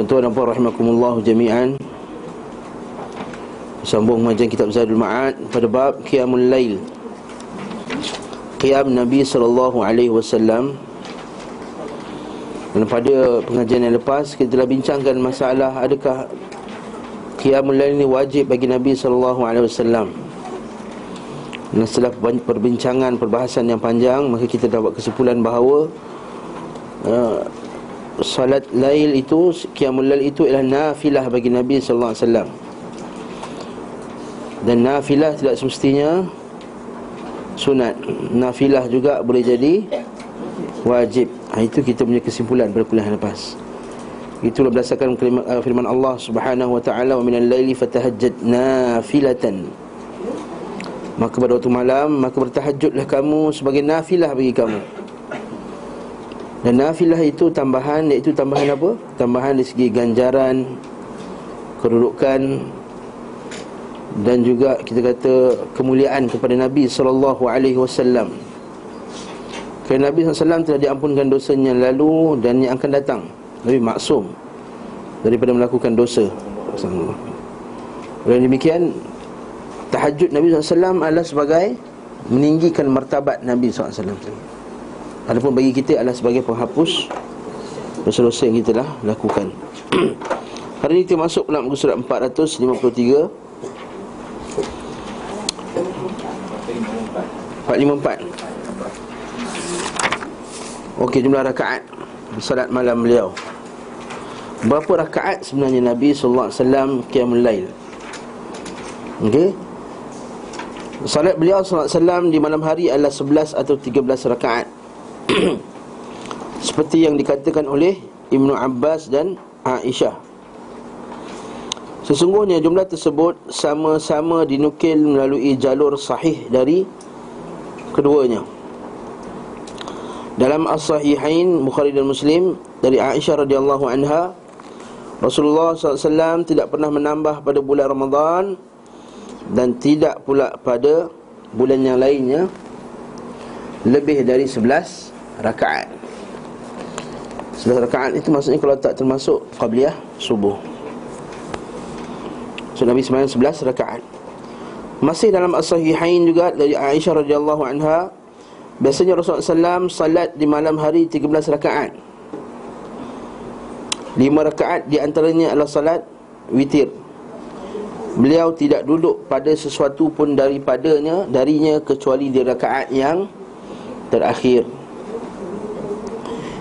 Tuan-tuan dan puan rahimakumullah jami'an. Sambung macam kitab Zadul Ma'ad pada bab Qiyamul Lail. Qiyam Nabi sallallahu alaihi wasallam. Dan pada pengajian yang lepas kita telah bincangkan masalah adakah Qiyamul Lail ini wajib bagi Nabi sallallahu alaihi wasallam. Dan setelah perbincangan perbahasan yang panjang maka kita dapat kesimpulan bahawa uh, salat lail itu qiyamul lail itu ialah nafilah bagi Nabi sallallahu alaihi wasallam. Dan nafilah tidak semestinya sunat. Nafilah juga boleh jadi wajib. Ha, itu kita punya kesimpulan pada kuliah lepas. Itulah berdasarkan uh, firman Allah Subhanahu wa taala wa minal laili fatahajjad nafilatan. Maka pada waktu malam maka bertahajudlah kamu sebagai nafilah bagi kamu. Dan nafilah itu tambahan Iaitu tambahan apa? Tambahan dari segi ganjaran Kedudukan Dan juga kita kata Kemuliaan kepada Nabi SAW Kerana Nabi SAW telah diampunkan dosanya lalu Dan yang akan datang. Nabi maksum Daripada melakukan dosa. Oleh demikian Tahajud Nabi SAW adalah sebagai Meninggikan martabat Nabi SAW Adapun bagi kita adalah sebagai penghapus dosa-dosa yang kita dah lakukan. Hari ini kita masuk dalam muka surat 453 454 Okey jumlah rakaat Salat malam beliau. Berapa rakaat sebenarnya Nabi SAW Qiyamul Lail? Okey. Salat beliau SAW di malam hari adalah 11 atau 13 rakaat Seperti yang dikatakan oleh Ibnu Abbas dan Aisyah. Sesungguhnya jumlah tersebut sama-sama dinukil melalui jalur sahih dari keduanya. Dalam As-Sahihain Bukhari dan Muslim dari Aisyah radhiyallahu anha Rasulullah SAW tidak pernah menambah pada bulan Ramadan Dan tidak pula pada bulan yang lainnya Lebih dari 11 rakaat. Sebelas rakaat itu maksudnya kalau tak termasuk Qabliyah subuh. So Nabi sembahyang sebelas rakaat. Masih dalam As-Sahihain juga Dari Aisyah radhiyallahu anha Biasanya Rasulullah SAW Salat di malam hari 13 rakaat. Lima rakaat di antaranya adalah salat Witir. Beliau tidak duduk pada sesuatu pun daripadanya Darinya kecuali di rakaat yang Terakhir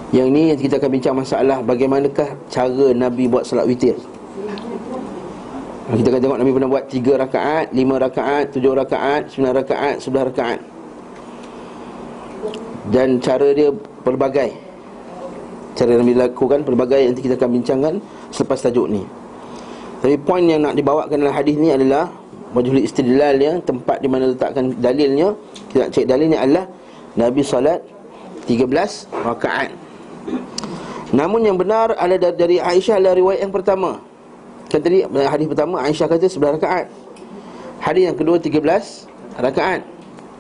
yang ini kita akan bincang masalah bagaimanakah cara Nabi buat salat witir. Kita akan tengok Nabi pernah buat 3 rakaat, 5 rakaat, 7 rakaat, 9 rakaat, 11 rakaat. Dan cara dia pelbagai. Cara Nabi lakukan pelbagai nanti kita akan bincangkan selepas tajuk ni. Tapi poin yang nak dibawakan dalam hadis ni adalah wajhul istidlal ya, tempat di mana letakkan dalilnya. Kita nak cek dalilnya adalah Nabi salat 13 rakaat. Namun yang benar ada dari Aisyah adalah riwayat yang pertama. Kan tadi hadis pertama Aisyah kata 11 rakaat. Hadis yang kedua 13 rakaat.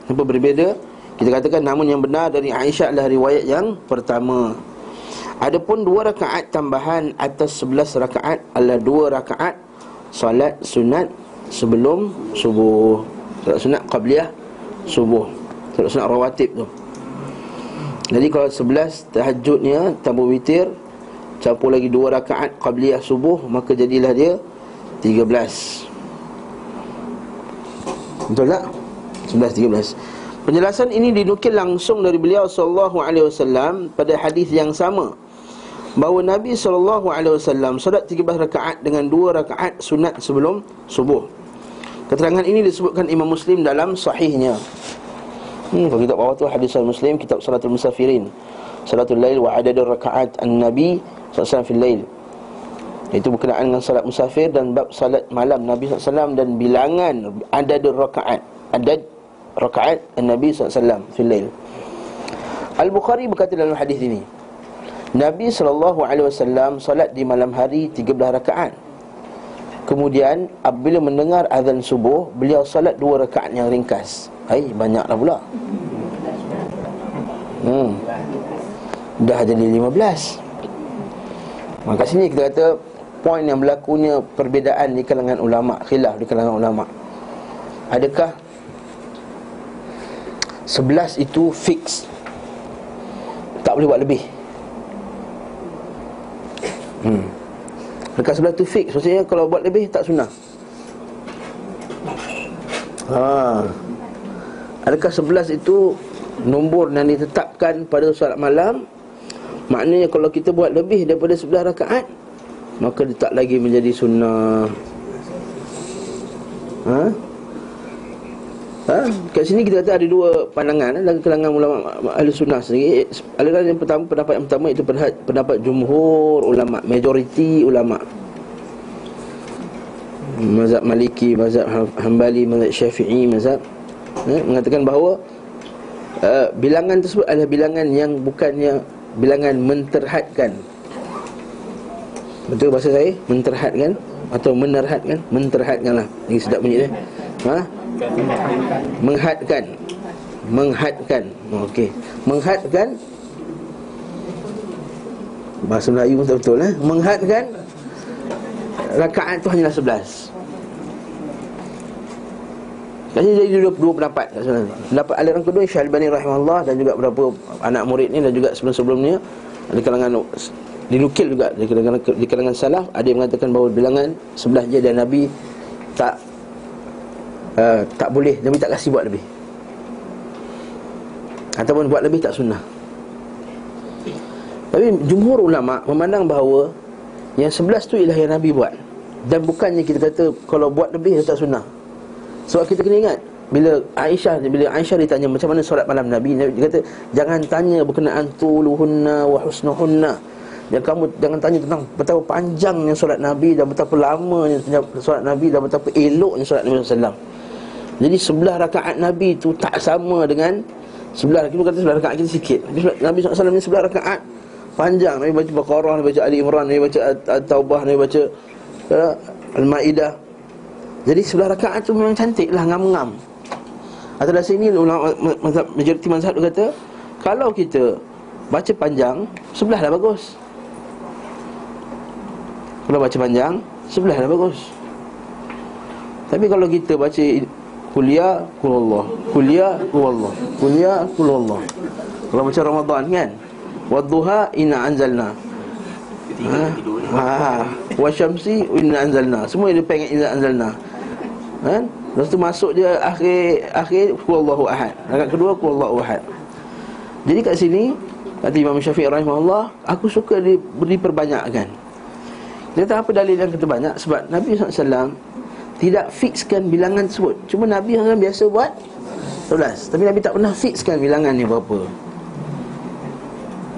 Apa berbeza? Kita katakan namun yang benar dari Aisyah adalah riwayat yang pertama. Adapun dua rakaat tambahan atas 11 rakaat adalah dua rakaat solat sunat sebelum subuh. Solat sunat qabliyah subuh. Solat sunat rawatib tu. Jadi kalau 11 tahajudnya tambah witir Campur lagi 2 rakaat qabliyah subuh Maka jadilah dia 13 Betul tak? 11 13 Penjelasan ini dinukil langsung dari beliau sallallahu alaihi wasallam pada hadis yang sama bahawa Nabi sallallahu alaihi wasallam solat 13 rakaat dengan 2 rakaat sunat sebelum subuh. Keterangan ini disebutkan Imam Muslim dalam sahihnya. Hmm, kalau kita bawah tu hadis Muslim kitab Salatul Musafirin. Salatul Lail wa adadul rakaat an-Nabi SAW fil lail. Itu berkenaan dengan salat musafir dan bab salat malam Nabi SAW dan bilangan adad rakaat adad rakaat Nabi SAW fil lail. Al-Bukhari berkata dalam hadis ini Nabi SAW salat di malam hari 13 rakaat. Kemudian apabila mendengar azan subuh Beliau salat dua rakaat yang ringkas Hai, banyaklah pula. Hmm. Dah jadi 15 Maka sini kita kata Poin yang berlakunya perbezaan di kalangan ulama' Khilaf di kalangan ulama' Adakah 11 itu fix? Tak boleh buat lebih. Hmm. Dekat sebelah tu fix? Maksudnya kalau buat lebih tak sunnah. Ha. Adakah sebelas itu Nombor yang ditetapkan pada solat malam Maknanya kalau kita buat lebih daripada sebelah rakaat Maka dia tak lagi menjadi sunnah Ha? Ha? Kat sini kita kata ada dua pandangan eh, dalam kalangan ulama ahli sunnah sendiri. Aliran yang pertama pendapat yang pertama itu pendapat, pendapat jumhur ulama, majoriti ulama. Mazhab Maliki, mazhab Hambali, mazhab Syafi'i, mazhab eh, mengatakan bahawa uh, bilangan tersebut adalah bilangan yang bukannya bilangan menterhadkan. Betul bahasa saya? Menterhadkan atau menerhadkan? Menterhadkanlah. Ini sedap bunyi dia. Ha? Menghadkan Menghadkan Okey Menghadkan Bahasa Melayu pun betul eh? Menghadkan Rakaat tu hanyalah sebelas Jadi jadi dua, dua pendapat Pendapat aliran kedua Syalbani rahimahullah Dan juga beberapa anak murid ni Dan juga sebelum-sebelumnya Di kalangan Dinukil juga di kalangan, di kalangan salaf Ada yang mengatakan bahawa bilangan Sebelah je dan Nabi Tak uh, tak boleh Nabi tak kasih buat lebih. Ataupun buat lebih tak sunnah. Tapi jumhur ulama' memandang bahawa Yang sebelas tu ialah yang Nabi buat. Dan bukannya kita kata Kalau buat lebih tak sunnah Sebab kita kena ingat bila Aisyah bila Aisyah ditanya macam mana solat malam Nabi dia kata jangan tanya berkenaan tuluhunna wa husnuhunna dan kamu jangan tanya tentang betapa panjangnya solat Nabi dan betapa lamanya solat Nabi dan betapa eloknya solat Nabi sallallahu alaihi wasallam jadi sebelah rakaat Nabi tu tak sama dengan sebelah kita kata sebelah rakaat kita sikit. Nabi SAW ni sebelah rakaat panjang. Nabi baca Baqarah, Nabi baca Ali Imran, Nabi baca At-Taubah, Nabi baca uh, Al-Maidah. Jadi sebelah rakaat tu memang cantik lah ngam-ngam. Atau dari sini ulama mazhab majoriti mazhab dia kata kalau kita baca panjang sebelah dah bagus. Kalau baca panjang sebelah dah bagus. Tapi kalau kita baca Kuliah kulullah Kuliah kulullah Kuliah kulullah Kalau macam Ramadan kan Wadduha inna anzalna ha? ha. Wa syamsi inna anzalna. Semua dia pengen inna anzalna. Kan? Lepas tu masuk dia akhir Akhir kulullahu ahad. Rakat kedua kulullahu ahad. Jadi kat sini Kata Imam Syafiq rahimahullah Aku suka diperbanyakkan Dia kata apa dalil yang kata banyak? Sebab Nabi SAW tidak fixkan bilangan tersebut. Cuma Nabi yang biasa buat 12 Tapi Nabi tak pernah fixkan bilangan ni berapa.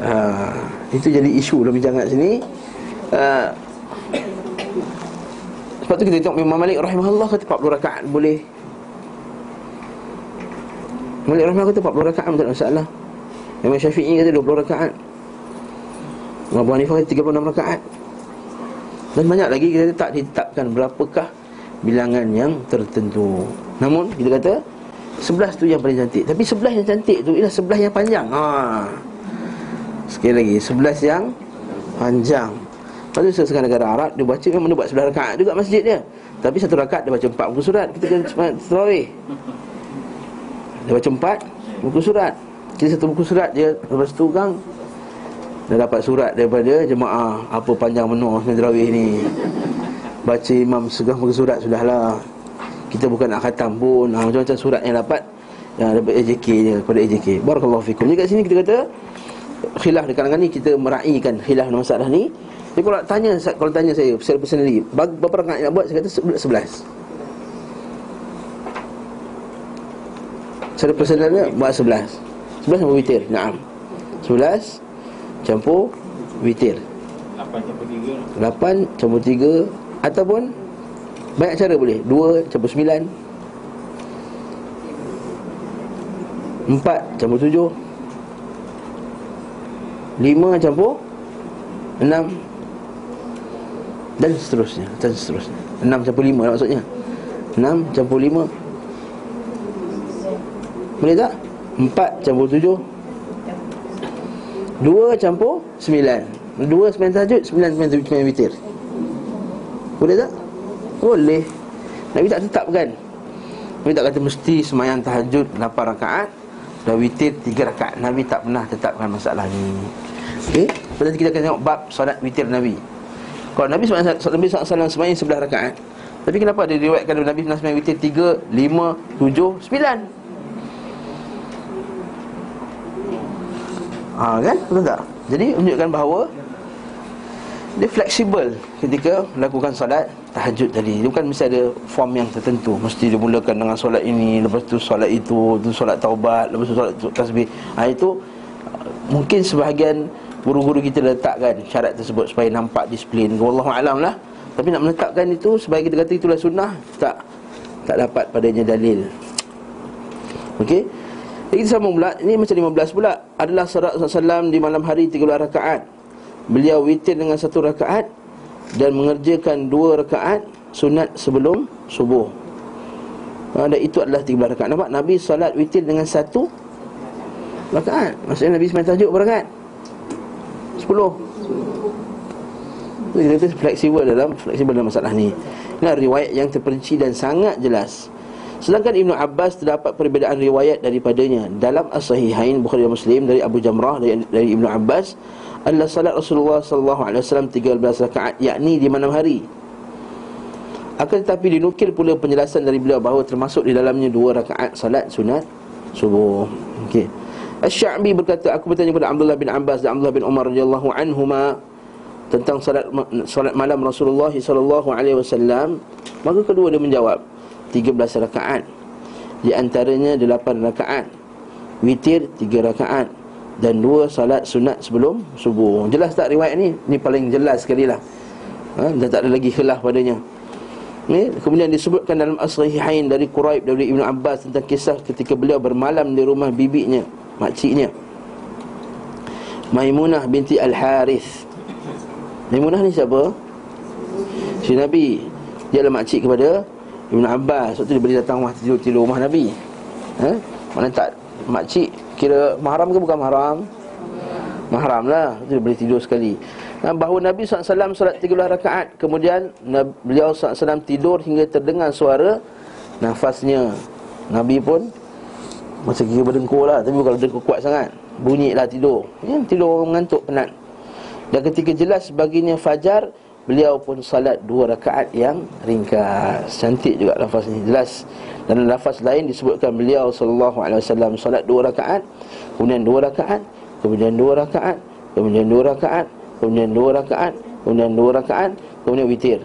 Ha, Itu jadi isu dalam bincangan sini. Ha, Sebab tu kita tengok Imam Malik rahimahullah kata 40 rakaat boleh Malik rahimahullah kata 40 rakaat tak ada masalah Imam Syafi'i kata 20 rakaat Imam Abu Hanifah kata 36 rakaat Dan banyak lagi kita tak ditetapkan berapakah bilangan yang tertentu. Namun kita kata sebelas tu yang paling cantik. Tapi sebelah yang cantik tu ialah sebelah yang panjang. Ha. Sekali lagi, sebelas yang panjang. Tu sekarang negara Arab dia baca memang dia buat sebelah rakaat juga masjid dia. Tapi satu rakaat dia baca empat buku surat kita kena tarawih. Dia baca empat buku surat. Jadi satu buku surat je lepas tu kan dia dapat surat daripada jemaah apa panjang menua tarawih ni. Baca imam segah muka surat sudahlah Kita bukan nak khatam pun ha, Macam-macam surat yang dapat Yang dapat AJK je Kepada AJK Barakallahu fikum Jadi kat sini kita kata Khilaf kalangan ni Kita meraihkan khilaf masalah ni Jadi kalau tanya Kalau tanya saya Secara personally Berapa rakaat nak buat? Saya kata sebelas. Secara personally Buat sebelas. Sebelas campur witir? Naam. Sebelas Campur Witir. 8 campur 3 Ataupun Banyak cara boleh. 2 campur 9 4 campur 7 5 campur 6 Dan seterusnya Dan seterusnya. 6 campur 5 lah maksudnya? 6 campur 5 Boleh tak? 4 campur 7 2 campur 9 Dua sembilan tahajud Sembilan sembilan sembilan witir. Boleh tak? Boleh. Nabi tak tetapkan. Nabi tak kata mesti semayang tahajud Lapan rakaat Dan witir tiga rakaat. Nabi tak pernah tetapkan masalah ni. Okey? Nanti kita akan tengok bab solat witir Nabi Kalau Nabi SAW semayang sebelah rakaat. Tapi kenapa dia diriwayatkan Nabi pernah semayang witir? Tiga, lima, tujuh, sembilan. Ha kan? Betul tak? Jadi menunjukkan bahawa dia fleksibel ketika melakukan solat tahajud tadi. Dia bukan mesti ada form yang tertentu. Mesti dia mulakan dengan solat ini Lepas tu solat itu tu solat taubat Lepas tu solat tasbih. Ha, Itu mungkin sebahagian guru-guru kita letakkan syarat tersebut supaya nampak disiplin. Wallahualam lah. Tapi nak menetapkan itu sebagai kita kata itulah sunnah, tak tak dapat padanya dalil. Okey. Jadi sama pula, ini macam 15 pula Adalah surat SAW di malam hari 30 rakaat Beliau witir dengan satu rakaat Dan mengerjakan dua rakaat Sunat sebelum subuh ha, Dan itu adalah 30 rakaat Nampak Nabi salat witir dengan satu Rakaat Maksudnya Nabi semain tajuk berakaat 10 Kita kata fleksibel dalam Fleksibel dalam masalah ni. Ini riwayat yang terperinci dan sangat jelas. Sedangkan Ibn Abbas terdapat perbezaan riwayat daripadanya. Dalam As-Sahihain Bukhari Muslim Dari Abu Jamrah dari, dari Ibn Abbas Allah salat Rasulullah SAW 13 rakaat Yakni di malam hari. Akan tetapi dinukil pula penjelasan dari beliau Bahawa termasuk di dalamnya dua rakaat salat sunat subuh. Okey. Asy-Sya'bi berkata aku bertanya kepada Abdullah bin Abbas dan Abdullah bin Umar radhiyallahu anhuma tentang salat salat malam Rasulullah sallallahu alaihi wasallam maka kedua dia menjawab 13 rakaat di antaranya 8 rakaat witir 3 rakaat dan dua salat sunat sebelum subuh. Jelas tak riwayat ni? Ni paling jelas sekali lah. Ha? Dan tak ada lagi khilaf padanya. Ni, kemudian disebutkan dalam As-Sahihain dari Quraib dari Ibnu Abbas tentang kisah ketika beliau bermalam di rumah bibinya, makciknya. Maimunah binti Al-Harith. Maimunah ni siapa? Si Nabi. Dia adalah makcik kepada Ibnu Abbas. Waktu dia boleh datang rumah tidur, tidur rumah Nabi. Ha? Mana tak makcik kira mahram ke bukan mahram? Mahram lah Dia boleh tidur sekali Bahawa Nabi SAW solat 13 rakaat. Kemudian beliau SAW tidur hingga terdengar suara Nafasnya. Nabi pun Macam kira berdengkur lah. Tapi kalau dengkur kuat sangat Bunyi lah tidur. Ya, Tidur mengantuk penat. Dan ketika jelas baginya fajar Beliau pun salat dua rakaat yang ringkas. Cantik juga lafaz ni Jelas. Dan lafaz lain disebutkan beliau wasallam Salat dua rakaat Kemudian dua rakaat Kemudian dua rakaat Kemudian dua rakaat Kemudian dua rakaat Kemudian dua rakaat Kemudian witir.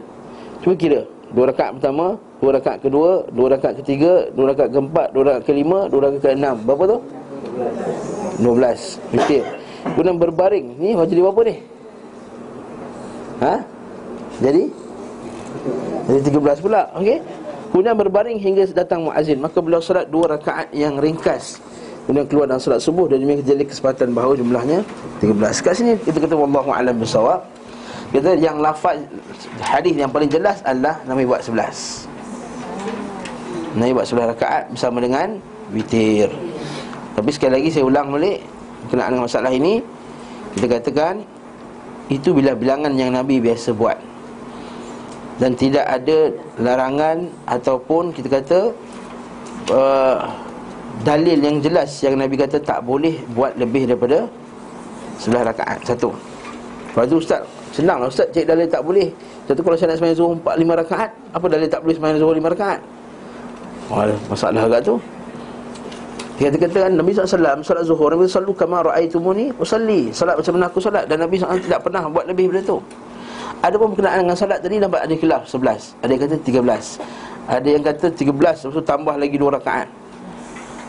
Cuba kira Dua rakaat pertama Dua rakaat kedua Dua rakaat ketiga Dua rakaat keempat Dua rakaat kelima Dua rakaat keenam. Berapa tu? Dua belas. Witir. Kemudian berbaring. Ni jadi berapa ni? Ha? Jadi? Jadi 13 pula. Okey. Kemudian berbaring hingga datang muazzin. Maka beliau solat dua rakaat yang ringkas Kemudian keluar dalam solat subuh Dan demikian jadi kesempatan bahawa jumlahnya 13 Kat sini kita kata Wallahu alam bersawab Kita yang lafaz Hadis yang paling jelas adalah Nabi buat 11 Nabi buat 11 rakaat bersama dengan Witir. Tapi sekali lagi saya ulang balik Berkenaan dengan masalah ini Kita katakan Itu bila bilangan yang Nabi biasa buat. Dan tidak ada larangan ataupun kita kata uh, dalil yang jelas yang Nabi kata tak boleh buat lebih daripada sebelah rakaat satu. Lepas tu ustaz, senanglah ustaz cek dalil tak boleh. Satu kalau saya nak sembahyang zuhur 4 5 rakaat, apa dalil tak boleh sembahyang zuhur 5 rakaat? Oh, masalah agak tu. Dia kata kan Nabi SAW Salat zuhur Nabi SAW Kama ra'aitumuni Usalli Salat macam mana aku salat Dan Nabi SAW tidak pernah buat lebih daripada tu ada pun berkenaan dengan salat tadi nampak ada khilaf 11. Ada yang kata 13. Ada yang kata 13 lepas tu tambah lagi 2 rakaat.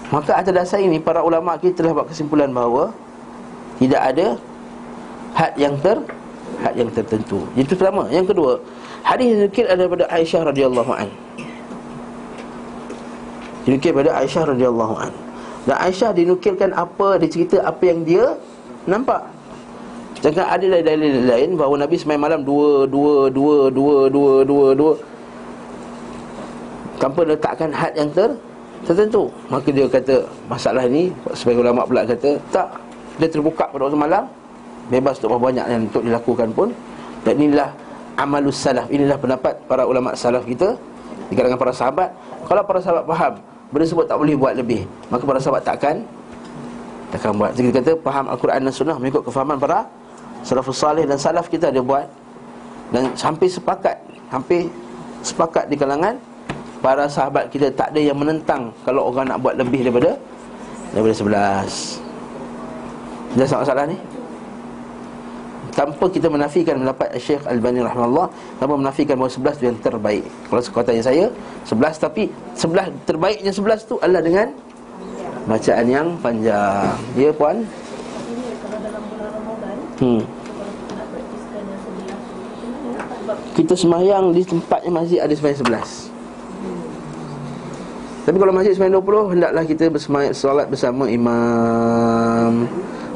Maka atas dasar ini para ulama kita telah buat kesimpulan bahawa tidak ada had yang ter had yang tertentu. Itu pertama. Yang kedua, hadis yang ada daripada Aisyah radhiyallahu an. Dinukil daripada Aisyah radhiyallahu an. Dan Aisyah dinukilkan apa, dia cerita apa yang dia nampak. Jangan ada dalil lain bahawa Nabi semalam malam dua, dua, dua, dua, dua, dua, dua, tanpa letakkan had yang ter tertentu. Maka dia kata masalah ini sebagai ulama pula kata tak. Dia terbuka pada waktu malam bebas untuk banyak yang untuk dilakukan pun. Dan inilah amalus salaf inilah pendapat para ulama salaf kita di kalangan para sahabat. Kalau para sahabat faham benda sebut tak boleh buat lebih maka para sahabat takkan takkan buat. Jadi kata faham al-Quran dan sunnah mengikut kefahaman para salafus salih dan salaf kita dia buat. Dan hampir sepakat hampir sepakat di kalangan para sahabat kita tak ada yang menentang kalau orang nak buat lebih daripada daripada 11 Jelas tak masalah ni? Tanpa kita menafikan pendapat Syekh Al-Bani rahimahullah Tanpa menafikan bahawa sebelas tu yang terbaik Kalau sekotanya saya Sebelas tapi Sebelah terbaiknya sebelas tu adalah dengan Bacaan yang panjang Ya puan? Hmm. Kita semayang di tempatnya masjid ada semayang sebelas Tapi kalau masjid dua puluh Hendaklah kita bersemayang solat bersama imam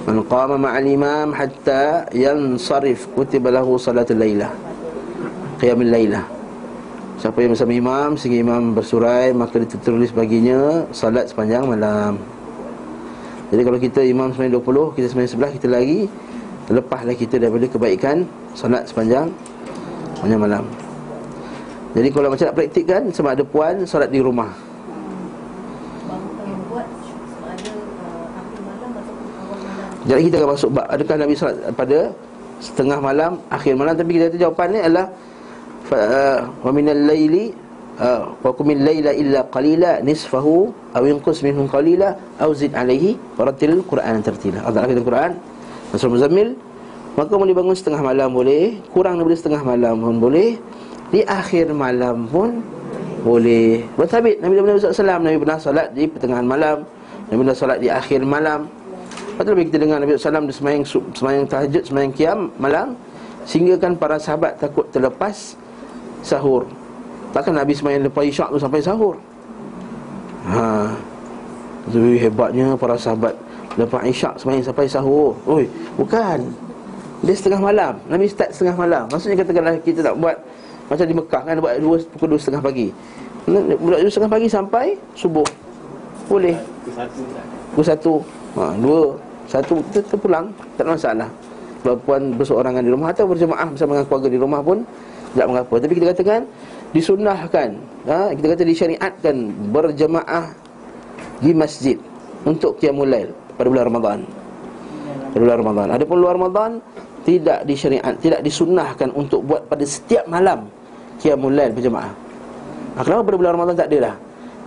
Man qama ma'al imam hatta yansarif kutiba lahu salatul lailah. Qiyamul lailah. Siapa yang bersama imam sehingga imam bersurai maka ditulis baginya salat sepanjang malam. Jadi kalau kita imam sembahyang 20, kita sembahyang sebelah kita lagi lepaslah kita daripada kebaikan salat sepanjang sepanjang malam. Jadi kalau macam nak praktikkan sama ada puan salat di rumah Jadi kita akan masuk bab Adakah Nabi salat pada setengah malam Akhir malam? Tapi kita jawapannya adalah uh, Wa minal layli uh, Wa kumil layla illa qalila Nisfahu Awinqus minhum qalila Awzid alaihi Waratil Quran tertila. Allah kata Quran Rasul Muzammil Maka boleh bangun setengah malam boleh Kurang daripada setengah malam pun boleh Di akhir malam pun boleh. Bertabit Nabi Muhammad SAW Nabi pernah salat di pertengahan malam Nabi pernah salat di akhir malam Lepas tu kita dengar Nabi SAW semayang, semayang tahajud, semayang kiam malam Sehingga kan para sahabat takut terlepas sahur. Takkan Nabi semayang lepas isyak tu sampai sahur. Ha. Itu hebatnya para sahabat Lepas isyak semayang sampai sahur. Oi, bukan. Dia setengah malam. Nabi start setengah malam. Maksudnya katakanlah kita tak buat Macam di Mekah kan Buat dua, pukul dua setengah pagi. Buat dua setengah pagi sampai subuh Boleh. Pukul satu. Ha, dua satu. Kita terpulang. Tak ada masalah. Puan berseorangan di rumah Atau berjemaah bersama dengan keluarga di rumah pun Tak mengapa. Tapi kita katakan Disunnahkan ha, Kita kata disyariatkan Berjemaah Di masjid Untuk Qiyamul Lail Pada bulan Ramadan. Pada bulan Ramadan. Ada pun luar Ramadan Tidak disyariat Tidak disunnahkan Untuk buat pada setiap malam Qiyamul Lail berjemaah. Ha, Kenapa pada bulan Ramadan tak ada lah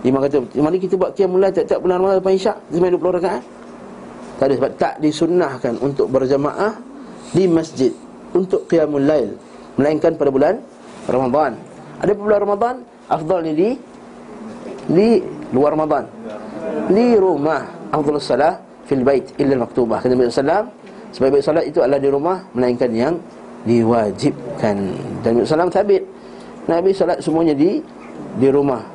Imam kata Mari kita buat Qiyamul Lail Tiap-tiap bulan Ramadan Lepas Isyak Semai 20 rakaat tak ada sebab tak disunnahkan untuk berjamaah di masjid untuk qiyamul lail melainkan pada bulan Ramadan. Ada bulan Ramadan afdal ni di di luar Ramadan. Di rumah afdal salah fil bait illa maktubah. Kata Nabi sallallahu sebaik-baik salat itu adalah di rumah melainkan yang diwajibkan. Dan Nabi sallallahu tabit Nabi salat semuanya di di rumah.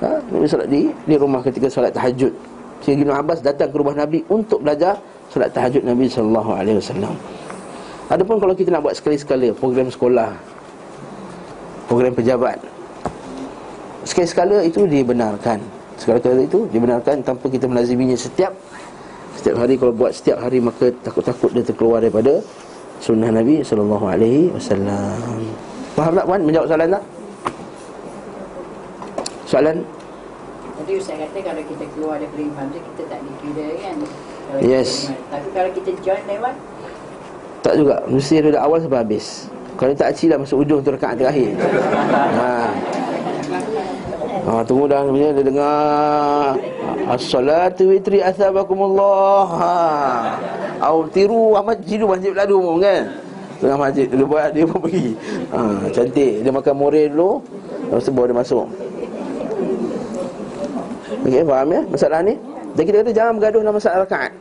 Ha? Nabi salat di di rumah ketika salat tahajud. Sehingga Ibn Abbas datang ke rumah Nabi untuk belajar solat tahajud Nabi wasallam. Adapun kalau kita nak buat sekali-sekala program sekolah, program pejabat, sekali-sekala itu dibenarkan. Sekali-sekala itu dibenarkan tanpa kita melaziminya setiap setiap hari kalau buat setiap hari maka takut-takut dia terkeluar daripada sunnah Nabi wasallam. Faham tak puan menjawab soalan tak? Soalan? Tadi Ustaz kata kalau kita keluar daripada imam tu kita tak dikira kan? Kalau Yes. Tapi kalau kita join lewat? Tak juga. Mesti dari awal sampai habis. Kalau tak acil lah masuk ujung tu rekaat terakhir. Ha. ha tunggu dah. Punya dia dengar As-salatu witri athabakumullah. Ha. Au tiru Ahmad jiru masjid lalu pun kan? Tengah masjid dulu buat dia pun pergi. Ha, Cantik. Dia makan more dulu Lepas tu baru dia masuk Okey, faham ya? Masalah ni? Dan kita kata jangan bergaduh dalam masalah rakaat.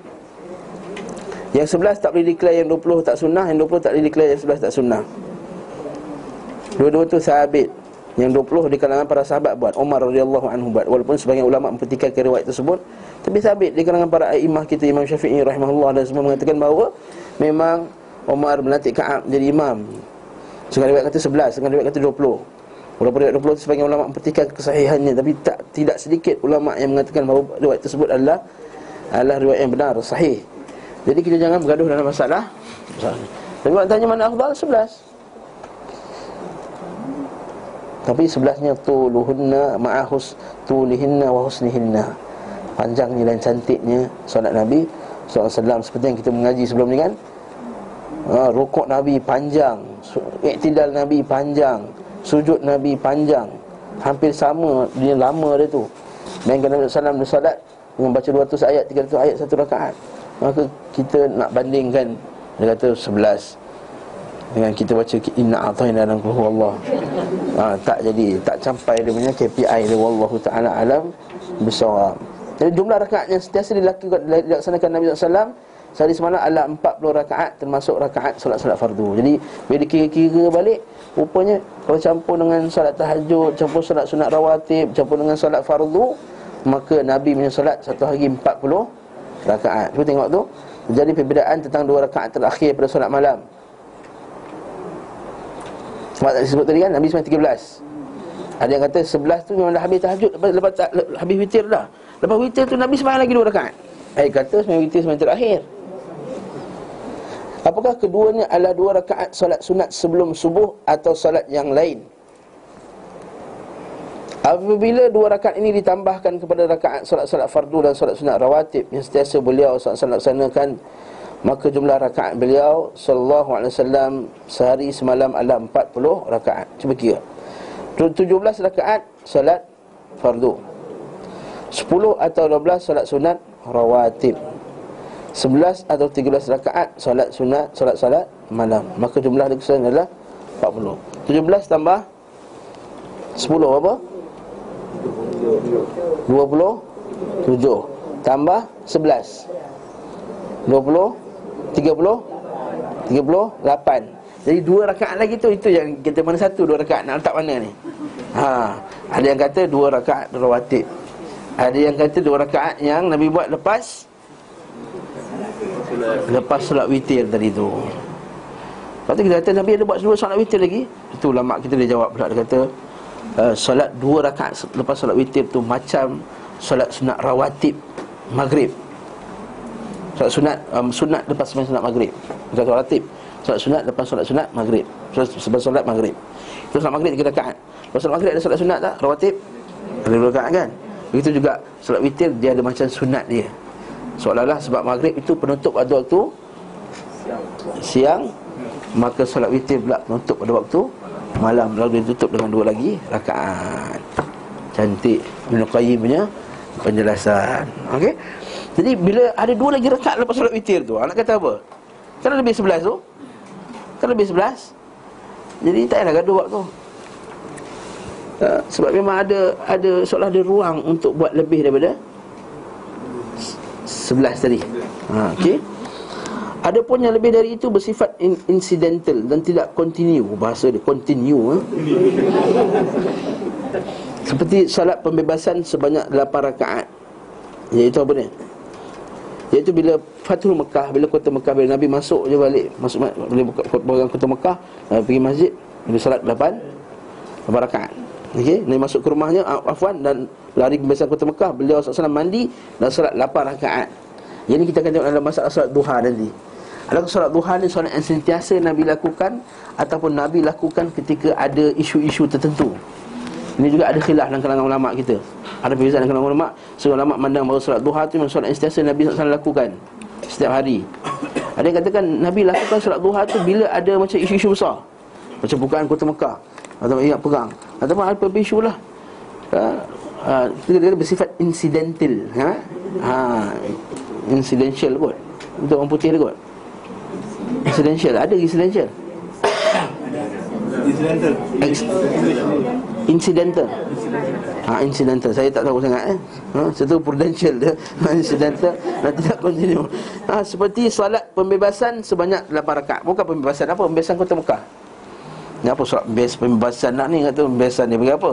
Yang 11 tak boleh declare yang 20 tak sunnah Yang 20 tak boleh declare yang 11 tak sunnah. Dua-dua tu sabit Yang 20 di kalangan para sahabat buat. Umar radhiyallahu anhu buat. Walaupun sebagian ulama mempertikaikan riwayat tersebut. Tapi sabit di kalangan para imam kita Imam Syafi'i rahimahullah Dan semua mengatakan bahawa Memang Umar melantik Ka'ab jadi imam. Sekarang riwayat kata 11 Sekarang riwayat kata 20 Walaupun riwayat 20 tu sebagian ulama mempertikaikan kesahihannya Tapi tak tidak sedikit ulama yang mengatakan bahawa riwayat tersebut adalah Adalah riwayat yang benar, sahih. Jadi kita jangan bergaduh dalam masalah. Tapi orang tanya mana afdal? Sebelas. Tapi sebelasnya Tuluhunna ma'ahus Tulihinna wa husnihinna. Panjangnya dan cantiknya Salat Nabi SAW Seperti yang kita mengaji sebelum ni kan. Ha, Rukuk Nabi panjang Iktidal Nabi panjang Sujud Nabi panjang. Hampir sama Dia lama dia tu. Mainkan Nabi SAW bersalat Dengan baca 200 ayat 300 ayat satu rakaat. Maka kita nak bandingkan Dia kata sebelas. Dengan kita baca Inna a'tayna dan kuhu Allah. Ha, Tak jadi Tak sampai dia punya KPI dia Wallahu ta'ala alam Besar Jadi jumlah rakaat yang sentiasa dilakukan Dilaksanakan Nabi SAW Sehari semalam adalah 40 rakaat Termasuk rakaat solat-solat fardu. Jadi bila dikira-kira balik Rupanya Kalau campur dengan solat tahajud Campur solat sunat rawatib Campur dengan solat fardu Maka Nabi punya solat Satu hari 40 rakaat. Cuba tengok tu. Jadi perbezaan tentang dua rakaat terakhir pada solat malam. Sebab tadi sebut tadi kan Nabi sembilan tiga belas. Ada yang kata sebelas tu memang dah habis tahajud lepas, lepas, lepas habis witir dah. Lepas witir tu Nabi sembahyang lagi dua rakaat. Eh kata sembahyang witir sembahyang terakhir. Apakah keduanya adalah dua rakaat solat sunat sebelum subuh atau solat yang lain? Apabila dua rakaat ini ditambahkan kepada rakaat solat-solat fardu dan solat sunat rawatib yang sentiasa beliau solat laksanakan maka jumlah rakaat beliau sallallahu alaihi wasallam sehari semalam adalah 40 rakaat. Cuba kira. 17 rakaat solat fardu. 10 atau 12 solat sunat rawatib. 11 atau 13 rakaat solat sunat solat-solat malam. Maka jumlah keseluruhan adalah 40. 17 tambah 10 apa? 27 Tambah 11 20 30 38 Jadi dua rakaat lagi tu Itu yang kita mana satu dua rakaat. Nak letak mana ni? Ha, Ada yang kata dua rakaat rawatib. Ada yang kata dua rakaat yang Nabi buat lepas Lepas solat witir tadi tu Lepas tu kita kata Nabi ada buat dua solat witir lagi Itu ulama kita dia jawab pula Dia kata uh, solat dua rakaat lepas solat witir tu macam solat sunat rawatib maghrib. Solat sunat um, sunat lepas sembahyang sunat maghrib. Solat rawatib. Solat sunat lepas solat sunat maghrib. Sebab solat maghrib. Itu solat maghrib tiga rakaat. Lepas solat maghrib ada solat sunat tak? Rawatib. Ada dua rakaat kan? Begitu juga solat witir dia ada macam sunat dia. Seolah-olah sebab maghrib itu penutup pada waktu siang. maka solat witir pula penutup pada waktu malam lalu dia tutup dengan dua lagi rakaat. Cantik Ibn Qayyim punya penjelasan. Okey. Jadi bila ada dua lagi rakaat lepas solat witir tu, anak kata apa? Kan lebih sebelas tu? Kan lebih sebelas? Jadi tak payah gaduh waktu. Sebab memang ada ada seolah ada ruang untuk buat lebih daripada sebelas tadi. Ha, okey. Ada pun yang lebih dari itu bersifat in, incidental dan tidak continue bahasa dia continue eh? Seperti salat pembebasan sebanyak 8 rakaat. Iaitu apa ni? Iaitu bila Fathul Mekah, bila kota Mekah bila Nabi masuk je balik, masuk bila buka kota Mekah, Nabi pergi masjid, Nabi salat 8 8 rakaat. Okey, Nabi masuk ke rumahnya Afwan dan lari pembebasan kota Mekah, beliau SAW mandi dan salat 8 rakaat. Ini kita akan tengok dalam masalah salat duha nanti. Adakah solat duha ni solat yang sentiasa Nabi lakukan Ataupun Nabi lakukan ketika ada isu-isu tertentu. Ini juga ada khilaf dalam kalangan ulama' kita. Ada perbezaan dalam kalangan ulama' Seorang ulama' mandang bahawa solat duha tu memang solat sentiasa Nabi SAW lakukan Setiap hari. Ada yang katakan Nabi lakukan solat duha tu bila ada macam isu-isu besar. Macam bukaan kota Mekah. Atau ingat perang. Ataupun apa isu lah. Ha? Ha, dia bersifat incidental ha? Ha, Incidential kot. Untuk orang putih dia kot. Residential Ada Incidental? Incidental. Ha, Incidental. Saya tak tahu sangat eh. ha, Saya tahu prudential dia. Incidental. Nanti tak continue. Ha, Seperti solat pembebasan Sebanyak 8 rakaat. Bukan pembebasan. Apa? Pembebasan kota Mekah. Ni apa solat? Pembebasan nak ni? Kata pembebasan ni bagi apa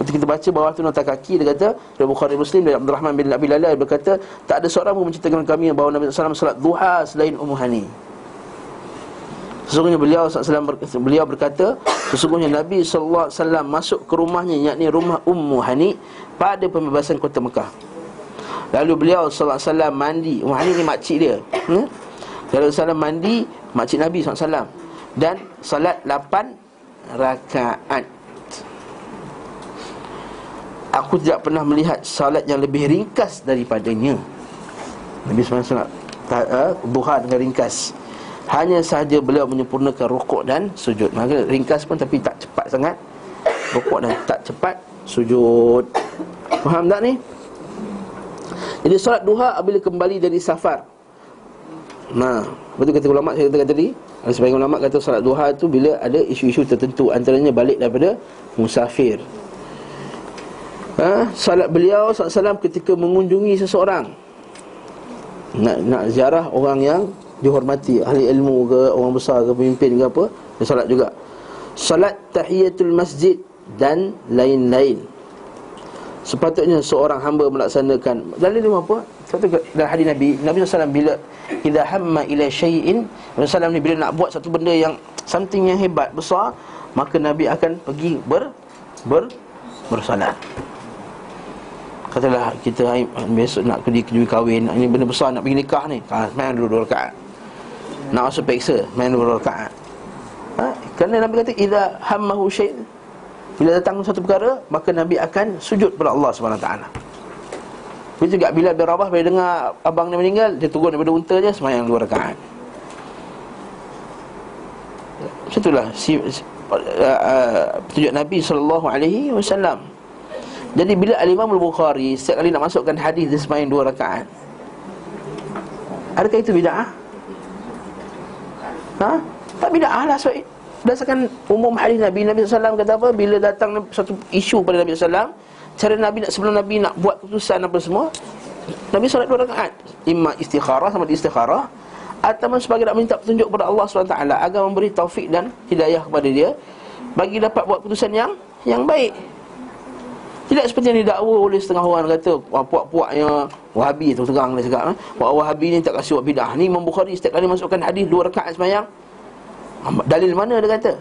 Waktu kita baca bawah tu nota kaki Dia kata Dari Bukhari Muslim Dari Abdul Rahman bin Abi Dia berkata Tak ada seorang pun menceritakan kami Bahawa Nabi SAW salat duha Selain Ummu Hani. Sesungguhnya beliau SAW beliau berkata Sesungguhnya Nabi SAW masuk ke rumahnya Yakni rumah Ummu Hani Pada pembebasan kota Mekah. Lalu beliau SAW mandi. Ummu Hani ni makcik dia hmm? Lalu SAW mandi Makcik Nabi SAW Dan salat 8 rakaat Aku tidak pernah melihat salat yang lebih ringkas daripadanya. Nabi SAW uh, Duha dengan ringkas. Hanya sahaja beliau menyempurnakan rukuk dan sujud. Maka ringkas pun tapi tak cepat sangat. Rukuk dan tak cepat sujud. Faham tak ni? Jadi solat duha apabila kembali dari safar. Nah, betul kata ulama saya katakan tadi? Ada sebagian ulama kata solat duha tu bila ada isu-isu tertentu Antaranya balik daripada musafir ha? Salat beliau SAW ketika mengunjungi seseorang. Nak nak ziarah orang yang dihormati. Ahli ilmu ke orang besar ke pemimpin ke apa dia solat juga. Solat tahiyatul masjid dan lain-lain. Sepatutnya seorang hamba melaksanakan. Dalil dia apa? Satu dalam hadis Nabi Nabi SAW bila idza hamma ila syai'in Nabi SAW ni bila nak buat satu benda yang something yang hebat besar maka Nabi akan pergi ber ber bersolat Katalah kita besok nak pergi kejui kahwin Ini benda besar nak pergi nikah ni. Ha, Semayang dulu dua rakaat. Nak masuk peksa Main dua rakaat. Ha? Kerana Nabi kata Iza hammahu syait Bila datang satu perkara Maka Nabi akan sujud kepada Allah SWT Begitu juga bila bin Rabah Bila dengar abang ni meninggal Dia turun daripada unta je Semayang dua rakaat. Itulah si, si, uh, uh, Petunjuk Nabi SAW Jadi bila Al-Imam Al-Bukhari Setiap kali nak masukkan hadis Dia semayang dua rakaat. Adakah itu bida'ah? Ha? Tak bid'ah lah sebab Berdasarkan umum hadis Nabi Nabi SAW kata apa? Bila datang satu isu pada Nabi SAW Cara Nabi nak sebelum Nabi nak buat keputusan apa semua Nabi SAW dua rakaat. Imma istikharah sama istikharah Atau sebagai nak minta petunjuk kepada Allah SWT Agar memberi taufik dan hidayah kepada dia Bagi dapat buat keputusan yang yang baik tidak seperti yang didakwa oleh setengah orang kata Puak-puaknya Wahabi tu terang dia cakap Puak Wahabi ni tak kasih buat bidah. Ni Imam Bukhari setiap kali masukkan hadis Dua rakaat semayang Dalil mana dia kata?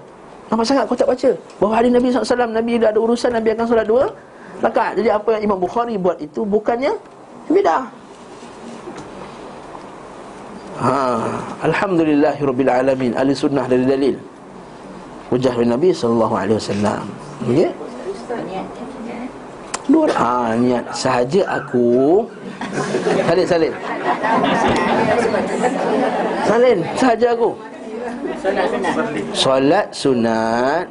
Nampak sangat kau tak baca. Bahawa hadis Nabi SAW Nabi dah ada urusan Nabi akan solat dua rakaat. Jadi apa yang Imam Bukhari buat itu Bukannya bidah. Ha. Alhamdulillahirrabbilalamin Ahli sunnah dari dalil. Wajah Nabi SAW Okay Dua ha, niat sahaja aku. Salin salin. Salin sahaja aku. Solat sunat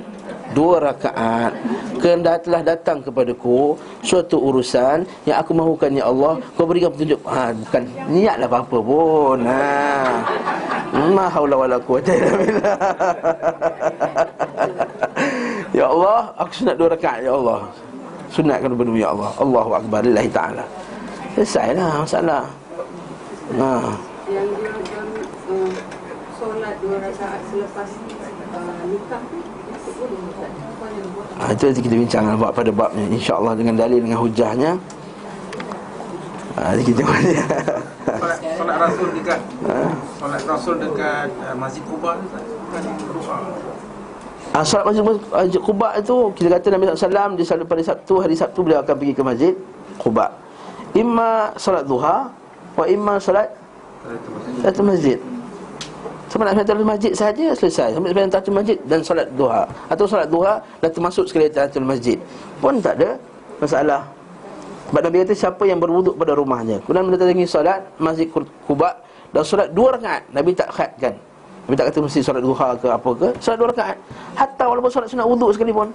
Dua rakaat. Kerana telah datang kepadaku Suatu urusan Yang aku mahukan Ya Allah Kau berikan petunjuk. Ha, Bukan niat lah apa-apa pun. Ha. Ma hawla wa la quwata Ya Allah Aku sunat dua rakaat Ya Allah Sunatkan kepada ya Allah. Allahu Akbar Lillahi Ta'ala. Selesailah masalah. Ha. Yang dia uh, solat dua rakaat selepas uh, nikah Ha, itu nanti kita bincang buat pada bab ni InsyaAllah dengan dalil dengan hujahnya. Ha, Nanti kita boleh solat, solat Rasul dekat ha? Solat Rasul dekat uh, Masjid Kuba Kan Ah, salat masjid Quba itu kita kata Nabi SAW dia selalu pada Sabtu hari Sabtu beliau akan pergi ke masjid Quba. Imma salat duha wa imma salat satu masjid. Sama nak satu masjid saja selesai. Sampai sembahyang tahiyatul masjid dan salat duha atau salat duha dah termasuk sekali tahiyatul masjid. Pun tak ada masalah. Sebab Nabi kata siapa yang berwuduk pada rumahnya Kemudian mendatangi salat Masjid Quba Dan salat dua rakaat Nabi tak khadkan Nabi tak kata mesti solat duha ke apa ke Solat dua rakaat. Hatta walaupun solat sunat wuduk sekalipun.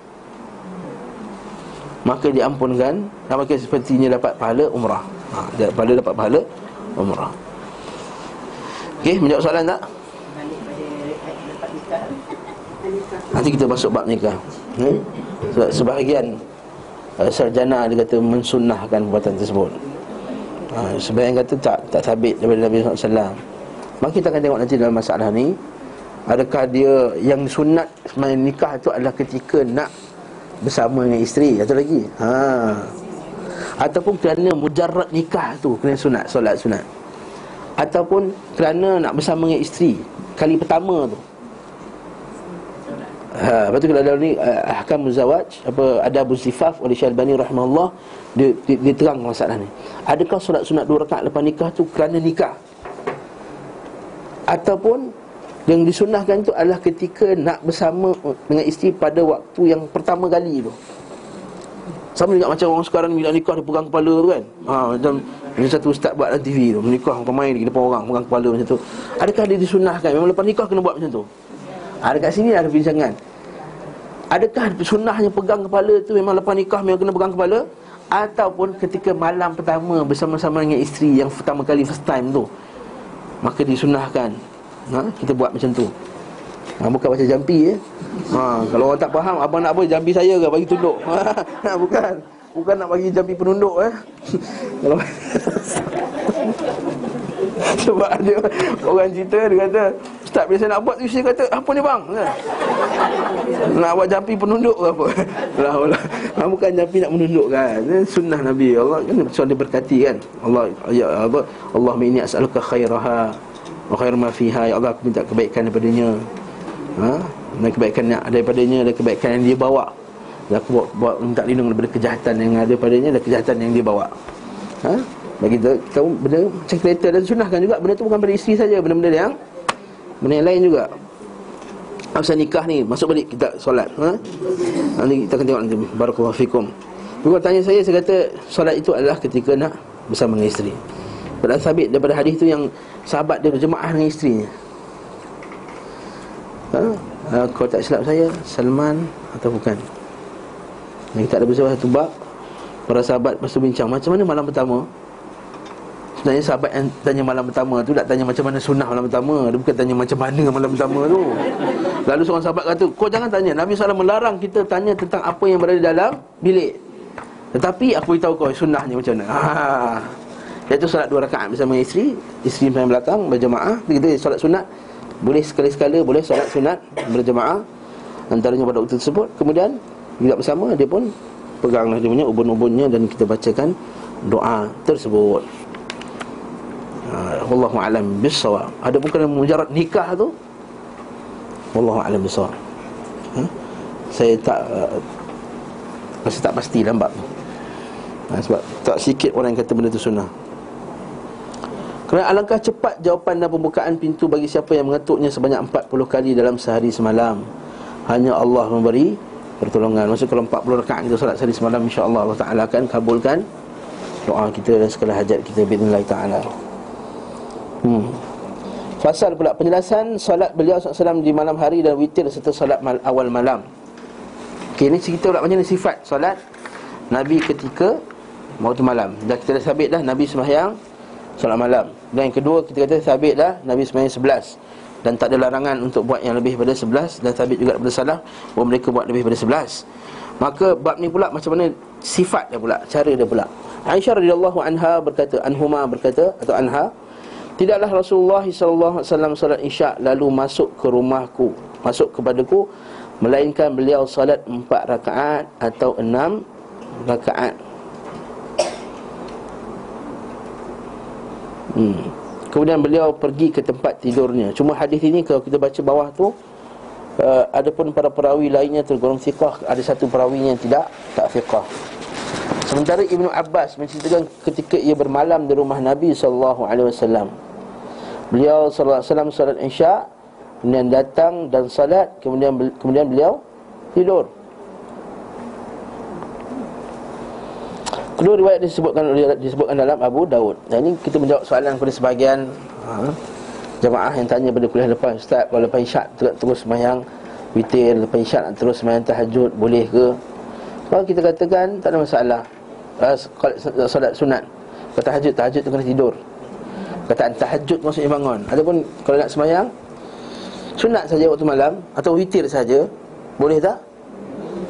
Maka diampunkan Dan maka sepertinya dapat pahala umrah. Ha, Pahala dapat pahala umrah. Okey, menjawab soalan tak? Nanti kita masuk bab nikah hmm? Sebab sebahagian uh, Sarjana dia kata mensunnahkan perbuatan tersebut. Uh, Sebahagian kata tak tak sabit daripada Nabi SAW Maka kita akan tengok nanti dalam masalah ni Adakah dia yang sunat Sebenarnya nikah tu adalah ketika nak Bersama dengan isteri Satu lagi ha. Ataupun kerana mujarrad nikah tu Kena sunat, solat sunat Ataupun kerana nak bersama dengan isteri Kali pertama tu Ha, lepas tu kalau ni uh, ahkam muzawaj apa ada Abu Sifaf oleh Syalbani rahimahullah dia, dia, dia terang masalah ni. Adakah solat sunat dua rakaat lepas nikah tu kerana nikah? Ataupun yang disunahkan itu adalah ketika nak bersama dengan isteri pada waktu yang pertama kali tu. Sama juga macam orang sekarang bila nikah dia pegang kepala tu kan. Ha macam macam satu ustaz buat dalam TV tu, menikah main di depan orang pegang kepala macam tu. Adakah dia disunahkan? Memang lepas nikah kena buat macam tu. Ha, dekat sini ada perbincangan Adakah sunnahnya pegang kepala tu Memang lepas nikah memang kena pegang kepala Ataupun ketika malam pertama Bersama-sama dengan isteri yang pertama kali First time tu Maka disunahkan ha? Kita buat macam tu ha, Bukan macam jampi ya. ha, Kalau orang tak faham Abang nak apa jampi saya ke Bagi tunduk ha, Bukan Bukan nak bagi jampi penunduk eh. Kalau Sebab ada orang cerita Dia kata Ustaz bila saya nak buat tu Saya kata apa ni bang? Ha. Nak buat jampi penunduk ke apa? Lah, lah. Bukan jampi nak menunduk kan? Sunnah Nabi. Allah kan Soal dia berkati kan? Allah ya apa? Allah ini as'aluka khairaha Wa khair ma fiha. Ya Allah aku minta kebaikan daripadanya. Ha? Dan kebaikan yang ada daripadanya Dan kebaikan yang dia bawa. Dan aku buat, buat minta lindung daripada kejahatan yang ada padanya Dan kejahatan yang dia bawa. Ha? Bagi kita tahu benda macam kereta dan sunahkan juga. Benda tu bukan pada isteri saja Benda-benda yang Benda yang lain juga. Pasal nikah ni? Masuk balik kita solat ha? Nanti kita akan tengok nanti. Barakallahu fikum. Kalau tanya saya Saya kata Solat itu adalah ketika nak Bersama dengan isteri. Pada sabit daripada hadis tu yang Sahabat dia berjemaah dengan isterinya. Ha? ha? Kalau tak silap saya Salman Atau bukan? Yang kita ada bersama satu bab. Para sahabat tu bincang Macam mana malam pertama Sebenarnya sahabat yang tanya malam pertama tu Tak tanya macam mana sunnah malam pertama. Dia bukan tanya macam mana malam pertama tu. Lalu seorang sahabat kata Kau jangan tanya. Nabi SAW melarang kita tanya tentang apa yang berada dalam bilik. Tetapi aku beritahu kau sunnahnya macam mana. Ha. Iaitu solat dua rakaat bersama isteri Isteri yang belakang berjemaah. Kita solat sunat Boleh sekali-sekala boleh solat sunat berjemaah Antaranya pada waktu tersebut. Kemudian juga bersama dia pun Peganglah dia punya ubun-ubunnya Dan kita bacakan doa tersebut wallahu alam bisawab ada bukan mujarad nikah tu? Wallahu alam bisawab ha? saya tak uh, masih tak pasti lambat ha, sebab tak sikit orang yang kata benda tu sunnah. Kerana alangkah cepat jawapan dan pembukaan pintu bagi siapa yang mengetuknya sebanyak 40 kali dalam sehari semalam hanya Allah memberi pertolongan. Maksud kalau 40 rakaat kita solat sehari semalam insya-Allah Allah Taala akan kabulkan doa kita dan segala hajat kita biidznillah taala Hmm. Fasal pula penjelasan solat beliau SAW di malam hari dan witir serta solat mal awal malam. Okey, ini cerita pula macam ni sifat solat Nabi ketika waktu malam. Dah kita dah sabit dah Nabi sembahyang solat malam. Dan yang kedua kita kata sabit dah Nabi sembahyang 11 dan tak ada larangan untuk buat yang lebih daripada 11 dan sabit juga daripada salah bahawa mereka buat lebih daripada 11. Maka bab ni pula macam mana sifat dia pula, cara dia pula. Aisyah radhiyallahu anha berkata, anhuma berkata atau anha Tidaklah Rasulullah SAW salat isyak lalu masuk ke rumahku Masuk kepadaku Melainkan beliau salat empat rakaat atau enam rakaat. Hmm. Kemudian beliau pergi ke tempat tidurnya. Cuma hadis ini kalau kita baca bawah tu uh, Adapun para perawi lainnya tergolong fiqah Ada satu perawinya yang tidak tak fiqah Sementara Ibnu Abbas menceritakan ketika ia bermalam di rumah Nabi sallallahu alaihi wasallam. Beliau sallallahu alaihi wasallam salat Isya, kemudian datang dan salat, kemudian kemudian beliau tidur. Kedua riwayat disebutkan disebutkan dalam Abu Daud. Dan ini kita menjawab soalan kepada sebahagian ha, jemaah yang tanya pada kuliah lepas Ustaz, kalau lepas Isya terus sembahyang witir, lepas Isya terus sembahyang tahajud boleh ke? Kalau kita katakan tak ada masalah. Uh, solat sunat. Kata tahajud, tahajud tu kena tidur. Kataan tahajud maksudnya bangun. Ataupun kalau nak semayang Sunat saja waktu malam Atau witir saja Boleh tak?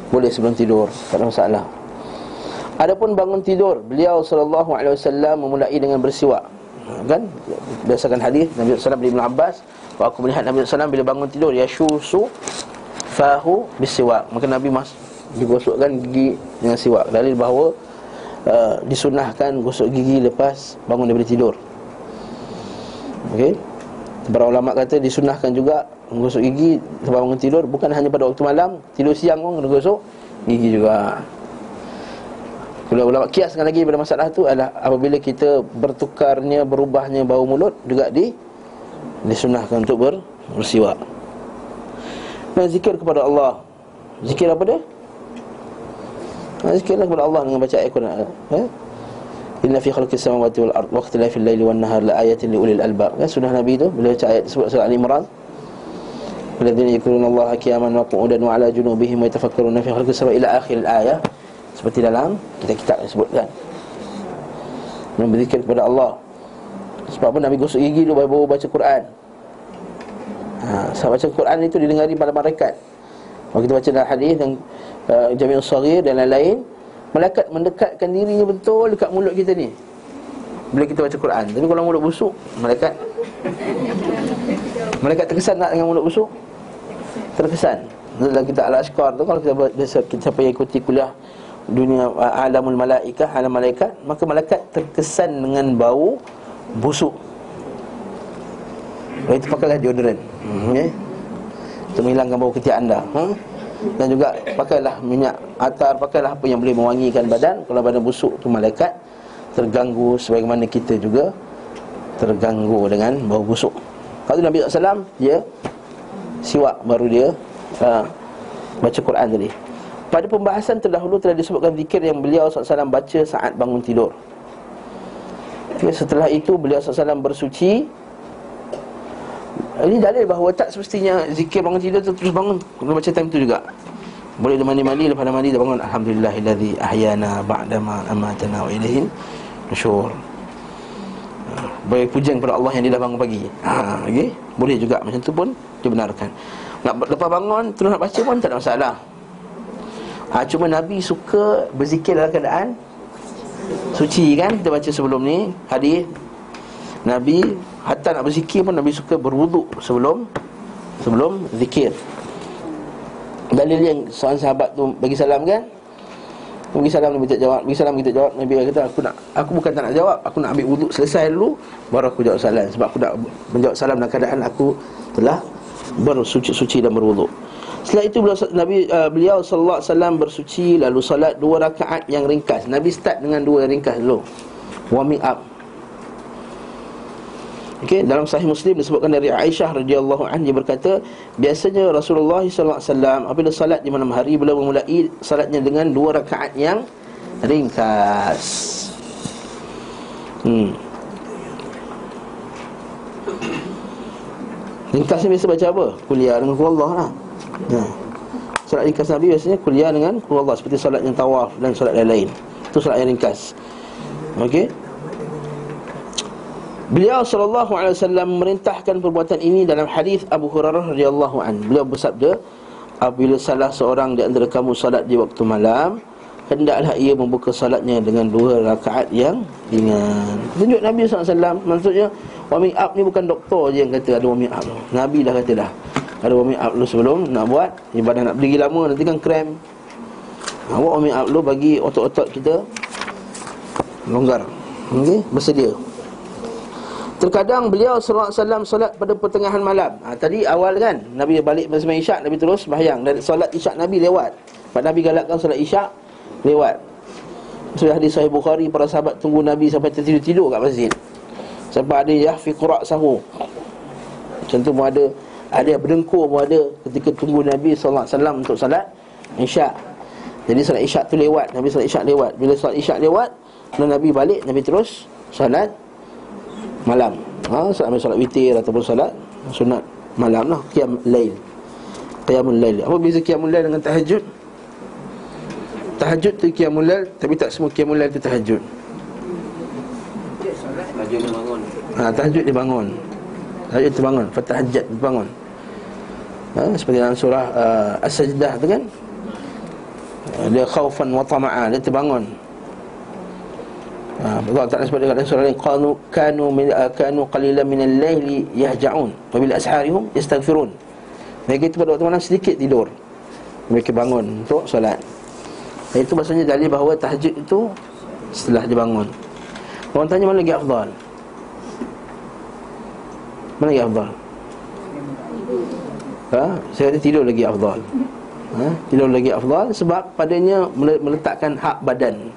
Boleh sebelum tidur. Tak ada masalah. Adapun bangun tidur Beliau SAW memulai dengan bersiwak. Kan? Berdasarkan hadis Nabi SAW bin Ibn Abbas aku melihat Nabi SAW bila bangun tidur Yashusu fahu bisiwak Maka Nabi mas digosokkan gigi dengan siwak. Dalil bahawa uh, Disunahkan gosok gigi lepas bangun daripada tidur. Okey? Para ulama kata disunahkan juga Menggosok gigi sebab bangun tidur Bukan hanya pada waktu malam Tidur siang pun kena gosok gigi juga. Kalau ulama kiaskan lagi pada masalah tu adalah Apabila kita bertukarnya, berubahnya bau mulut Juga di Disunahkan untuk ber, bersiwak. Dan zikir kepada Allah. Zikir apa dia? Zikirlah kepada Allah dengan baca ayat Quran eh? Inna fi khalqis samawati wal ard wa ikhtilafil laili wan nahar la ayatin li ulil albab. Kan sunnah Nabi tu bila baca ayat sebut surah Al-Imran. Alladzina yadhkuruna Allah qiyaman wa qu'udan wa 'ala junubihim wa yatafakkaruna fi khalqis samawati ila akhir al-ayah. Seperti dalam kitab-kitab yang sebutkan. Berzikir kepada Allah. Sebab apa Nabi gosok gigi dulu baru baca Quran. Ha, sebab baca Quran itu didengari pada malaikat. Kalau kita baca dalam hadis yang uh, Jami'ul Saghir dan lain-lain, Malaikat mendekatkan dirinya betul dekat mulut kita ni Bila kita baca Quran Tapi kalau mulut busuk Malaikat Malaikat terkesan tak dengan mulut busuk? Terkesan Dalam kita Al-Ashqar tu Kalau kita, kita siapa yang ikuti kuliah Dunia Alamul Malaikah Alam Malaikat Maka malaikat terkesan dengan bau Busuk Itu pakailah deodorant hmm, okay? Untuk menghilangkan bau ketiak anda hmm? Dan juga pakailah minyak atar Pakailah apa yang boleh mewangikan badan. Kalau badan busuk tu malaikat Terganggu sebagaimana kita juga Terganggu dengan bau busuk. Kalau Nabi SAW Dia siwak baru dia uh, Baca Quran tadi. Pada pembahasan terdahulu telah disebutkan zikir yang beliau SAW baca saat bangun tidur. Okay, Setelah itu beliau SAW bersuci ini dalil bahawa tak semestinya zikir bangun tidur tu terus bangun. Kena baca time tu juga. Boleh dia mandi-mandi lepas dah mandi dah bangun. Alhamdulillahilladzi ahyana ba'dama amatana wa ilahin Nusyur Boleh pujian kepada Allah yang dia dah bangun pagi. Ha, okay? Boleh juga. Macam tu pun dibenarkan. Nak Lepas bangun terus nak baca pun tak ada masalah. Ha, Cuma Nabi suka berzikir dalam keadaan Suci kan? Kita baca sebelum ni. Hadis Nabi Hatta nak berzikir pun Nabi suka berwuduk sebelum Sebelum zikir. Dalil yang seorang sahabat tu bagi salam kan? Bagi salam Nabi tak jawab. Bagi salam kita jawab. Nabi kata aku nak Aku bukan tak nak jawab. Aku nak ambil wuduk selesai dulu Baru aku jawab salam Sebab aku nak menjawab salam dalam keadaan aku Telah bersuci-suci dan berwuduk. Setelah itu beliau, Nabi uh, beliau sallallahu alaihi wasallam bersuci lalu salat dua rakaat yang ringkas. Nabi start dengan dua yang ringkas dulu. Warming up. Okey, dalam sahih Muslim disebutkan dari Aisyah radhiyallahu anha berkata, biasanya Rasulullah sallallahu alaihi wasallam apabila salat di malam hari beliau memulai salatnya dengan dua rakaat yang ringkas. Hmm. Ringkas ni biasa baca apa? Kuliah dengan Allah lah. Ha. Salat ringkas Nabi biasanya kuliah dengan Allah seperti salat yang tawaf dan salat lain-lain. Itu salat yang ringkas. Okey. Beliau sallallahu alaihi wasallam merintahkan perbuatan ini dalam hadis Abu Hurairah radhiyallahu an. Beliau bersabda, apabila salah seorang di antara kamu salat di waktu malam, hendaklah ia membuka salatnya dengan dua rakaat yang ringan. Tunjuk Nabi sallallahu alaihi wasallam maksudnya warming up ni bukan doktor je yang kata ada warming up. Nabi dah kata dah. Ada warming up dulu sebelum nak buat ibadah nak berdiri lama nanti kan krem. Buat warming up dulu bagi otot-otot kita longgar. Okey, bersedia. Terkadang beliau sallallahu alaihi wasallam solat pada pertengahan malam. Ha, tadi awal kan Nabi balik bersama Isyak Nabi terus sembahyang dan solat Isyak Nabi lewat. Pak Nabi galakkan solat Isyak lewat. Sudah hadis Sahih Bukhari para sahabat tunggu Nabi sampai tertidur-tidur kat masjid. Sampai ada yahfi qura' sahu. Tu pun ada ada berdengkur pun ada ketika tunggu Nabi sallallahu alaihi wasallam untuk solat Isyak. Jadi solat Isyak tu lewat, Nabi solat Isyak lewat. Bila solat Isyak lewat, Nabi balik, Nabi terus solat malam. Ha, Solat solat witir ataupun solat sunat. Malam lah Qiyam lail. Qiyamul lail. Apa beza qiyamul lail dengan tahajud? Tahajud tu qiyamul lail Tapi tak semua qiyamul lail tu tahajud. Ha, Tahajud dia bangun. Tahajud dia bangun. Fatahajat dia bangun. Ha, Seperti dalam surah uh, As-Sajdah tu kan? Dia khaufan wa tama'a Dia terbangun Ha, Allah Ta'ala sebut dalam surah lain Kanu, min, uh, kanu qalilan minal layli yahja'un. Wabila asharihum yastaghfirun. Mereka itu pada waktu malam sedikit tidur. Mereka bangun untuk solat. Itu maksudnya dalil bahawa tahajud itu Setelah dibangun Orang tanya mana lagi afdal? Mana lagi afdal? Ha? Saya kata tidur lagi afdal. Ha? Tidur lagi afdal Sebab padanya meletakkan hak badan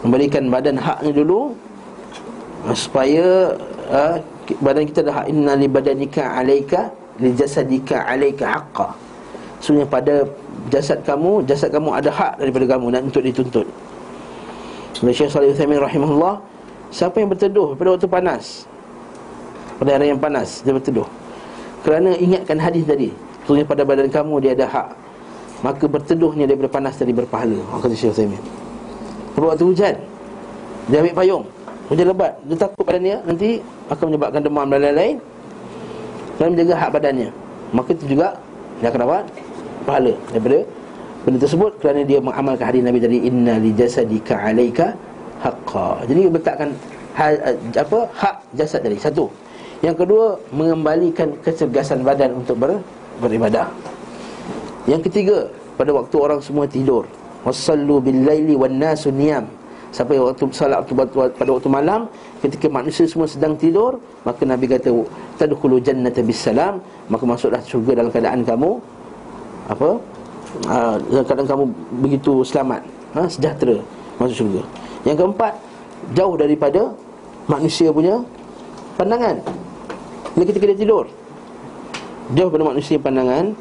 Memberikan badan haknya dulu ha, Supaya ha, Badan kita ada hak Inna li badanika alaika Li jasadika alaika haqqa. Sebenarnya pada jasad kamu Jasad kamu ada hak daripada kamu Dan untuk dituntut. Oleh Syekh Salih Uthaymin rahimahullah Siapa yang berteduh pada waktu panas? Pada hari yang panas Dia berteduh. Kerana ingatkan hadis tadi Sebenarnya pada badan kamu dia ada hak. Maka berteduhnya daripada panas tadi berpahala Kata Syekh Uthaymin pada waktu hujan. Dia ambil payung. Hujan lebat. Dia takut badan dia Nanti akan menyebabkan demam dan lain-lain. Dan menjaga hak badannya. Maka itu juga Dia akan dapat pahala Daripada benda tersebut. Kerana dia mengamalkan hadis Nabi tadi Inna li jasadika alaika haqqa. Jadi letakkan hal, apa hak jasad tadi. Satu. Yang kedua Mengembalikan kecergasan badan Untuk ber, beribadah. Yang ketiga Pada waktu orang semua tidur wasallu bil laili wan nasu niyam. Sampai waktu salat pada waktu malam ketika manusia semua sedang tidur maka nabi kata tadkhulu jannata bis salam maka masuklah syurga dalam keadaan kamu apa? Uh, dalam keadaan kamu begitu selamat. Ha, sejahtera masuk syurga. Yang keempat jauh daripada manusia punya pandangan. Ini ketika dia tidur. Jauh daripada manusia pandangan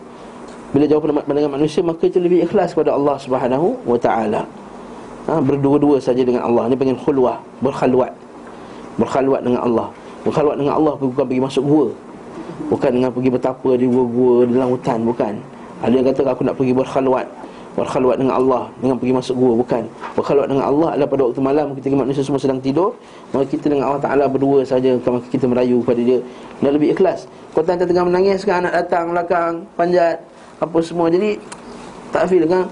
bila jauh pandangan manusia Maka itu lebih ikhlas kepada Allah subhanahu wa ta'ala. Ha, Berdua-dua saja dengan Allah. Ini panggil khulwah Berkhalwat. Berkhalwat dengan Allah. Berkhalwat dengan Allah bukan pergi masuk gua. Bukan dengan pergi bertapa di gua-gua Di dalam hutan, bukan. Ada yang kata aku nak pergi berkhalwat. Berkhalwat dengan Allah Dengan pergi masuk gua, bukan. Berkhalwat dengan Allah adalah pada waktu malam Ketika manusia semua sedang tidur Maka kita dengan Allah Ta'ala berdua saja Maka kita merayu kepada dia. Dan lebih ikhlas. Kau tengah menangis kan anak datang belakang Panjat apa semua. Jadi tak feel kan?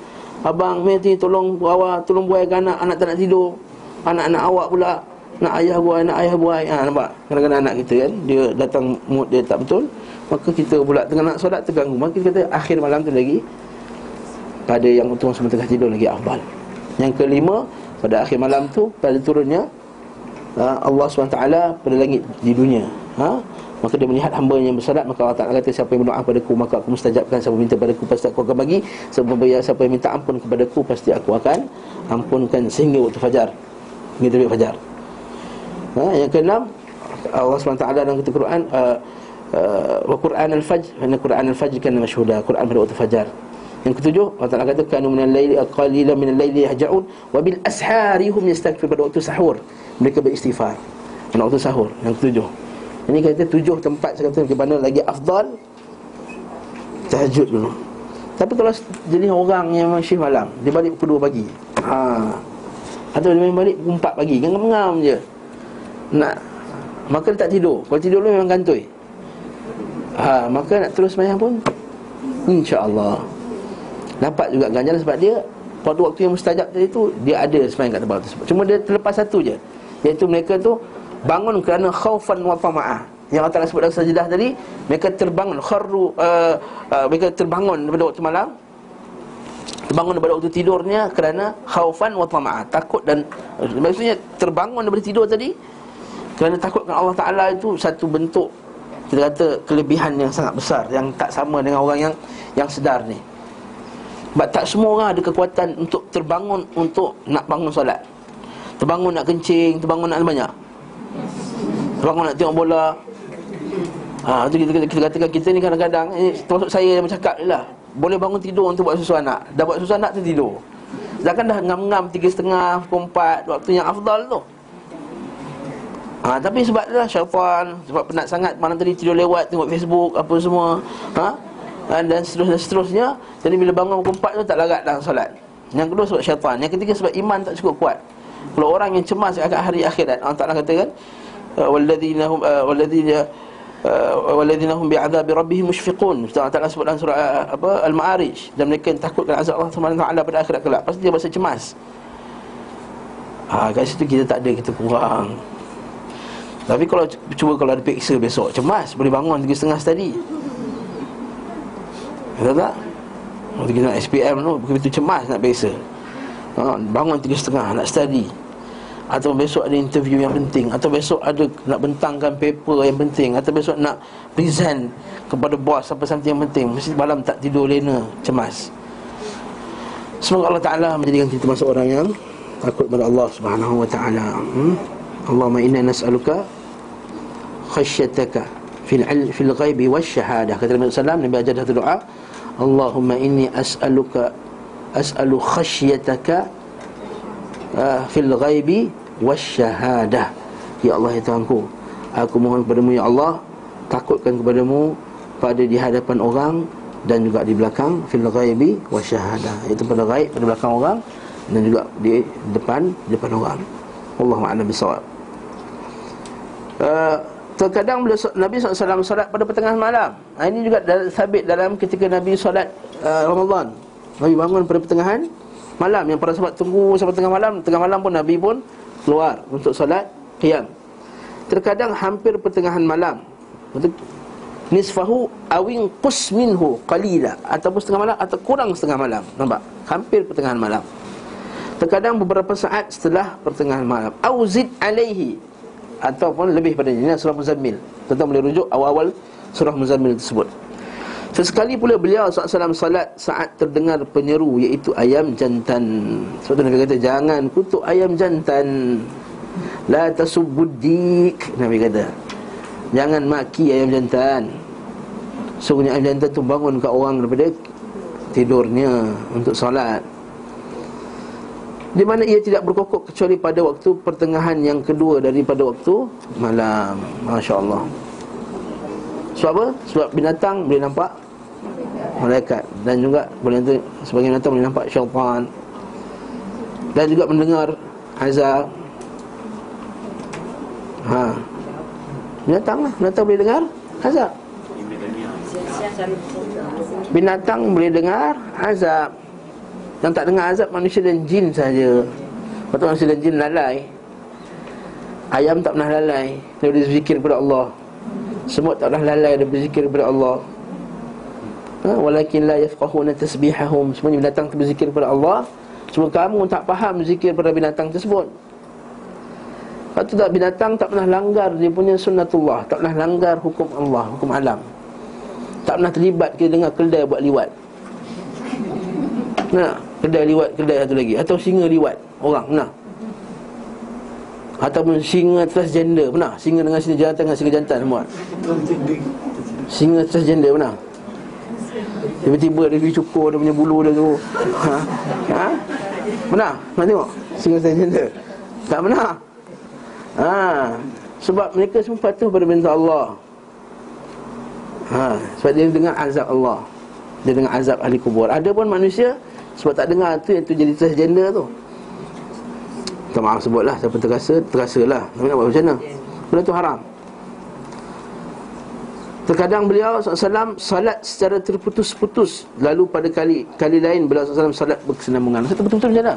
Abang mesti tolong bawa tolong buaikan anak. Anak tak nak tidur. Anak-anak awak pula. Nak ayah buai nak ayah buai. Ha nampak? Kadang-kadang anak kita kan dia datang mood dia tak betul maka kita pula tengah nak solat terganggu maka kita kata akhir malam tu lagi pada yang untung semua tengah tidur lagi afdal yang kelima pada akhir malam tu pada turunnya ha, Allah SWT pada langit di dunia. Ha? Maka dia melihat hamba yang bersalat Maka Allah Ta'ala kata siapa yang berdoa padaku Maka aku mustajabkan Siapa minta padaku Pasti aku akan bagi. Siapa, siapa yang minta ampun kepadaku Pasti aku akan ampunkan Sehingga waktu fajar. Hingga terbit fajar. Ha, Yang keenam Allah SWT dalam kata Quran uh, uh, Quran al-Fajr Kerana Quran al-Fajr kan masyhuda Quran pada waktu fajar. Yang ketujuh Allah Ta'ala kata Kanu minal layli Qalila minal layli yahja'un Wa bil asharihum yastagfir Pada waktu sahur Mereka beristighfar. Pada waktu sahur Yang ketujuh ini kata tujuh tempat saya kata ke mana lagi afdal tahajud dulu. Tapi kalau jenis orang yang masih malam, dia balik pukul 2 pagi. Ha. Atau dia balik pukul 4 pagi, kan ngam je. Nak maka dia tak tidur. Kalau tidur dulu memang kantoi. Ha, maka nak terus sembahyang pun insya-Allah. Nampak juga ganjaran sebab dia pada waktu yang mustajab tadi tu dia ada sembahyang kat tempat tersebut. Cuma dia terlepas satu je. Iaitu mereka tu bangun kerana khaufan wa tama'ah. Yang Allah Ta'ala sebut dalam sajadah tadi mereka terbangun kharru uh, uh, mereka terbangun pada waktu malam. Terbangun pada waktu tidurnya kerana khaufan wa tama'ah takut dan uh, maksudnya terbangun daripada tidur tadi kerana takutkan Allah Ta'ala itu satu bentuk kita kata kelebihan yang sangat besar yang tak sama dengan orang yang yang sedar ni. Sebab tak semua orang ada kekuatan untuk terbangun untuk nak bangun solat. Terbangun nak kencing terbangun nak banyak Bangun nak tengok bola. Ha, tu kita, kita, kita katakan kita ni kadang-kadang eh, Termasuk saya yang bercakap ni lah. Boleh bangun tidur untuk buat susu anak. Dah buat susu anak tu tidur. Sedangkan dah ngam-ngam tiga setengah, pukul empat Waktu yang afdal tu. Ha, Tapi sebab tu lah syaitan Sebab penat sangat malam tadi tidur lewat Tengok Facebook apa semua. Ha? Dan seterusnya seterusnya. Jadi bila bangun pukul empat tu tak larat dalam solat. Yang kedua sebab syaitan Yang ketiga sebab iman tak cukup kuat Kalau orang yang cemas akan hari akhirat Allah Ta'ala katakan Uh, walladzina hum uh, walladzina uh, waladzina hum bi'adzabi rabbihim mushfiqun. Allah Taala sebut dalam surah apa al-ma'arij. Dan mereka yang takut dengan azab Allah taala pada akhirat kelak. Pasti dia rasa cemas. Ha kat situ kita tak ada kita kurang. Tapi kalau cuba kalau ada periksa besok cemas. Boleh bangun 3.30 tadi. Betul tak? Waktu kita nak SPM tu Begitu cemas nak periksa. Ha, Bangun 3.30 nak study Atau besok ada interview yang penting. Atau besok ada nak bentangkan paper yang penting. Atau besok nak present kepada bos apa something yang penting. Mesti malam tak tidur lena Cemas. Semoga Allah Ta'ala menjadikan kita masuk orang yang Takut kepada Allah Subhanahu Wa Ta'ala. Hmm? Allahumma inna nas'aluka Khasyataka Fil, fil ghaibi wa syahadah Kata Nabi SAW Nabi ajar satu doa Allahumma inni as'aluka as'alu khasyataka uh, fil ghaibi wasyahadah ya Allah ya Tuhanku aku mohon kepadamu ya Allah takutkan kepadamu pada di hadapan orang dan juga di belakang fil ghaibi wasyahadah itu pada ghaib pada belakang orang dan juga di depan di depan orang. Allahu a'lam bisawab uh, Terkadang bila Nabi SAW solat pada pertengahan malam. Ha, Ini juga sabit dalam ketika Nabi solat uh, Ramadan. Nabi bangun pada pertengahan malam Yang para sahabat tunggu sampai tengah malam Tengah malam pun Nabi pun keluar untuk solat qiyam. Terkadang hampir pertengahan malam. Nisfahu awing qus minhu qalila. Ataupun setengah malam atau kurang setengah malam. Nampak? Hampir pertengahan malam. Terkadang beberapa saat setelah pertengahan malam. Auzid alaihi. Ataupun lebih pada ini surah Muzammil. Tentang boleh rujuk awal-awal surah Muzammil tersebut. Sesekali pula beliau SAW salat saat terdengar penyeru iaitu ayam jantan. Sebab tu Nabi kata jangan kutuk ayam jantan. La tasubbudik Nabi kata. Jangan maki ayam jantan. Sungguhnya ayam jantan tu bangun kat orang daripada tidurnya untuk solat di mana ia tidak berkokok kecuali pada waktu pertengahan yang kedua daripada waktu malam. Masya Allah. Sebab apa? Sebab binatang boleh nampak malaikat dan juga boleh nanti sebagai binatang boleh nampak syaitan dan juga mendengar azab. Ha. Binatang lah, binatang boleh dengar azab. Binatang boleh dengar azab. Yang tak dengar azab manusia dan jin saja. Lepas manusia dan jin lalai Ayam tak pernah lalai Dia berzikir kepada Allah Semut tak pernah lalai Dia berzikir kepada Allah ha? Walakin la yafqahuna tasbihahum. Semuanya binatang berzikir kepada Allah. Cuma kamu tak faham zikir pada binatang tersebut. Lepas tu tak binatang tak pernah langgar Dia punya sunnatullah. Tak pernah langgar hukum Allah Hukum alam. Tak pernah terlibat kita dengar keldai buat liwat. Nah Kedai liwat kedai satu lagi. Atau singa liwat. Orang Pernah Ataupun singa transgender Pernah? Singa dengan singa jantan dengan singa jantan semua. Singa transgender pernah Tiba-tiba dia pergi cukur Dia punya bulu dia tu ha? ha? Pernah? Pernah tengok? Singa transgender Tak pernah ha. Sebab mereka semua patuh pada bintang Allah ha. Sebab dia dengar azab Allah Dia dengar azab ahli kubur Ada pun manusia sebab tak dengar tu yang tu jadi transgender tu Tak maaf sebutlah Siapa terasa, terasa lah Tapi nak buat macam mana Benda tu haram Terkadang beliau SAW Salat secara terputus-putus. Lalu pada kali kali lain Beliau SAW salat berkesinambungan. Maksudnya betul-betul macam mana.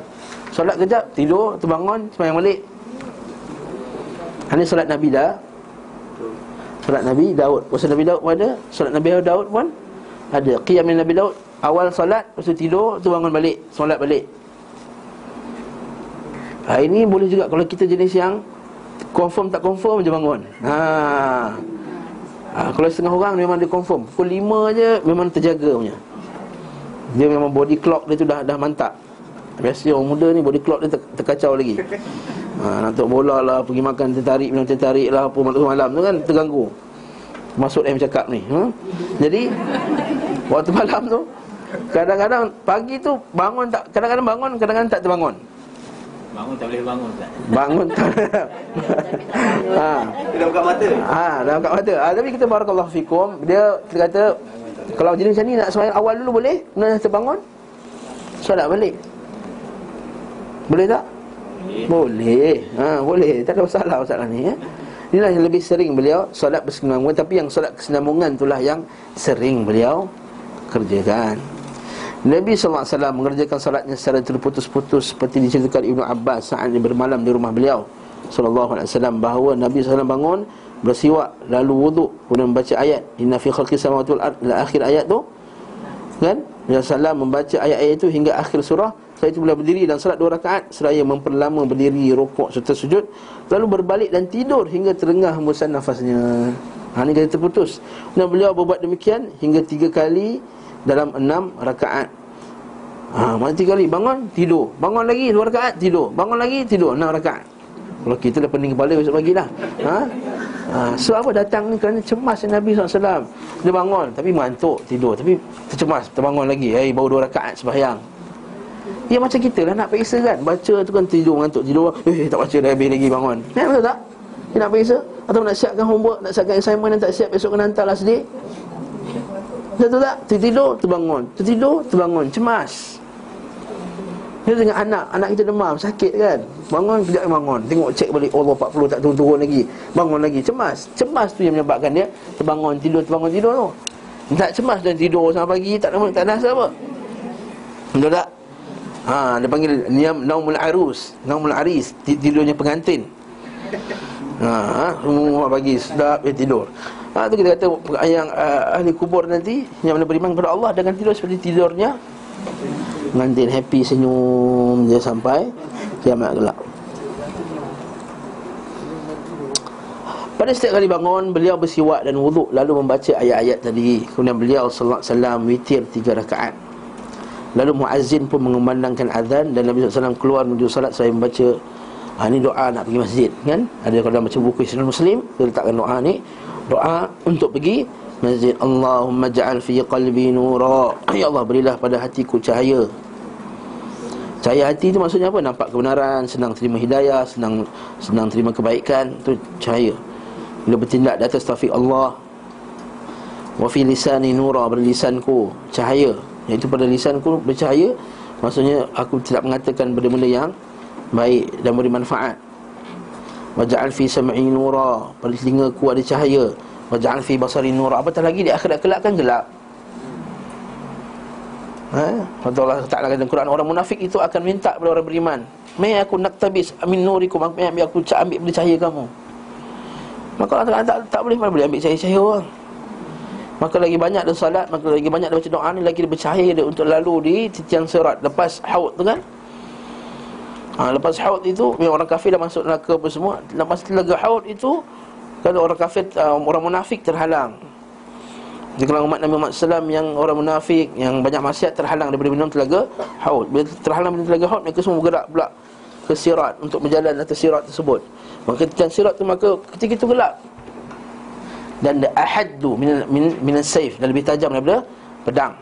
Salat kejap, tidur, terbangun Semayang balik. Ini salat Nabi dah. Salat Nabi Daud. Puasa Nabi Daud pun ada. Salat Nabi Daud pun ada. Qiyam Nabi Daud. Awal solat Lepas tu tidur Tu bangun balik. Solat balik. Ha, Ini boleh juga Kalau kita jenis yang Confirm tak confirm je bangun. Ha. Ha kalau setengah orang Memang dia confirm. Pukul 5 je Memang terjaga punya. Dia memang body clock dia tu dah, dah mantap. Biasa orang muda ni Body clock dia ter, terkacau lagi. Ha, Nak tengok bola lah Pergi makan tertarik Minum tertarik lah Apa malam tu kan Terganggu. Masuk yang cakap ni ha? Jadi Waktu malam tu Kadang-kadang pagi tu bangun tak kadang-kadang bangun kadang-kadang tak terbangun. Bangun tak boleh bangun tak? Bangun tak. ha. Dah buka mata. Ha, dah buka mata. Ha, tapi kita barakallahu fikum, dia kita kata kalau jenis macam ni nak sembahyang awal dulu boleh? Kemudian terbangun solat balik. Boleh tak? Boleh. boleh. Ha, boleh. Tak ada masalah masalah ni ya. Inilah yang lebih sering beliau solat bersenambungan tapi yang solat kesenambungan itulah yang sering beliau kerjakan. Nabi SAW mengerjakan solatnya secara terputus-putus seperti diceritakan Ibnu Abbas saat dia bermalam di rumah beliau wasallam bahawa Nabi SAW bangun bersiwak lalu wuduk kemudian membaca ayat inna fi khalqis samawati wal ard akhir ayat tu kan? Nabi SAW membaca ayat-ayat itu hingga akhir surah Setelah itu beliau berdiri dan salat dua rakaat Seraya memperlama berdiri, rokok serta sujud Lalu berbalik dan tidur hingga terengah hembusan nafasnya Ha ni kata terputus. Dan beliau berbuat demikian hingga tiga kali dalam enam rakaat. Ha, mana tiga kali bangun, tidur. Bangun lagi, dua rakaat, tidur. Bangun lagi, tidur, enam rakaat. Kalau kita dah pening kepala besok pagi lah ha? ha, So apa? Datang ni kerana cemas Nabi SAW Dia bangun, tapi mengantuk, tidur. Tapi tercemas, terbangun lagi. Eh, baru dua rakaat sembahyang. Ya macam kita lah nak periksa kan? Baca tu kan tidur, mengantuk, tidur. Eh, tak baca dah habis lagi bangun. Ya, betul tak? Dia nak periksa? Atau nak siapkan homework, nak siapkan assignment yang tak siap Besok kena hantar lah sedih Betul tak? Tertidur, terbangun. Tertidur, terbangun, cemas. Dia dengan anak, anak kita demam, sakit kan? Bangun, kejap bangun. Tengok cek balik Allah 40 tak turun-turun lagi. Bangun lagi, cemas. Cemas tu yang menyebabkan dia Terbangun, tidur, terbangun, tidur tu. Tak cemas dan tidur sampai pagi Tak, tak rasa apa? Betul tak? Ha, dia panggil Niam Naumul Arus. Naumul Aris. Tidurnya pengantin. Ha, ha semua pagi sedap dia tidur. Ha tu kita kata yang uh, ahli kubur nanti yang mana beriman kepada Allah dengan tidur seperti tidurnya. Pengantin happy senyum dia sampai kiamat gelap. Pada setiap kali bangun Beliau bersiwak dan wuduk Lalu membaca ayat-ayat tadi. Kemudian beliau Sallallahu Alaihi Wasallam Witir tiga rakaat. Lalu muazzin pun mengumandangkan azan Dan Nabi SAW keluar menuju salat Saya membaca ha, Ini doa nak pergi masjid kan? Ada kalau baca buku Islam Muslim Dia letakkan doa ni Doa untuk pergi masjid Allahumma ja'al fi qalbi nura Ya Allah berilah pada hatiku cahaya Cahaya hati itu maksudnya apa? Nampak kebenaran, senang terima hidayah, senang senang terima kebaikan, itu cahaya. Bila bertindak di atas taufik Allah. Wa fi lisani nura berlisanku cahaya. Iaitu pada lisanku bercahaya, maksudnya aku tidak mengatakan benda-benda yang baik dan beri manfaat. Wa ja'al fi sam'i nura, pada telingaku ada cahaya. Wa ja'al fi basari nura. Apatah lagi di akhirat kelak kan gelap. Ha? Allah Ta'ala kata Quran Orang munafik itu akan minta kepada orang beriman Mai aku nak tabis amin nurikum Mai aku ambil benda cahaya kamu Maka Allah Ta'ala tak, tak boleh Mana boleh ambil cahaya-cahaya orang Maka lagi banyak dia salat Maka lagi banyak dia baca doa ni Lagi dia bercahaya dia untuk lalu di titian serat Lepas haud tu kan ha, Lepas haud itu Orang kafir dah masuk neraka apa semua. Lepas telaga haud itu Kalau orang kafir uh, Orang munafik terhalang. Di kalangan umat Nabi Muhammad SAW yang orang munafik Yang banyak maksiat terhalang daripada minum telaga haud. Bila terhalang minum telaga haud Mereka semua bergerak pula ke sirat Untuk berjalan atas sirat tersebut. Maka ketika sirat tu maka ketika itu gelap. Dan ahaddu min, min, min saif Dan lebih tajam daripada pedang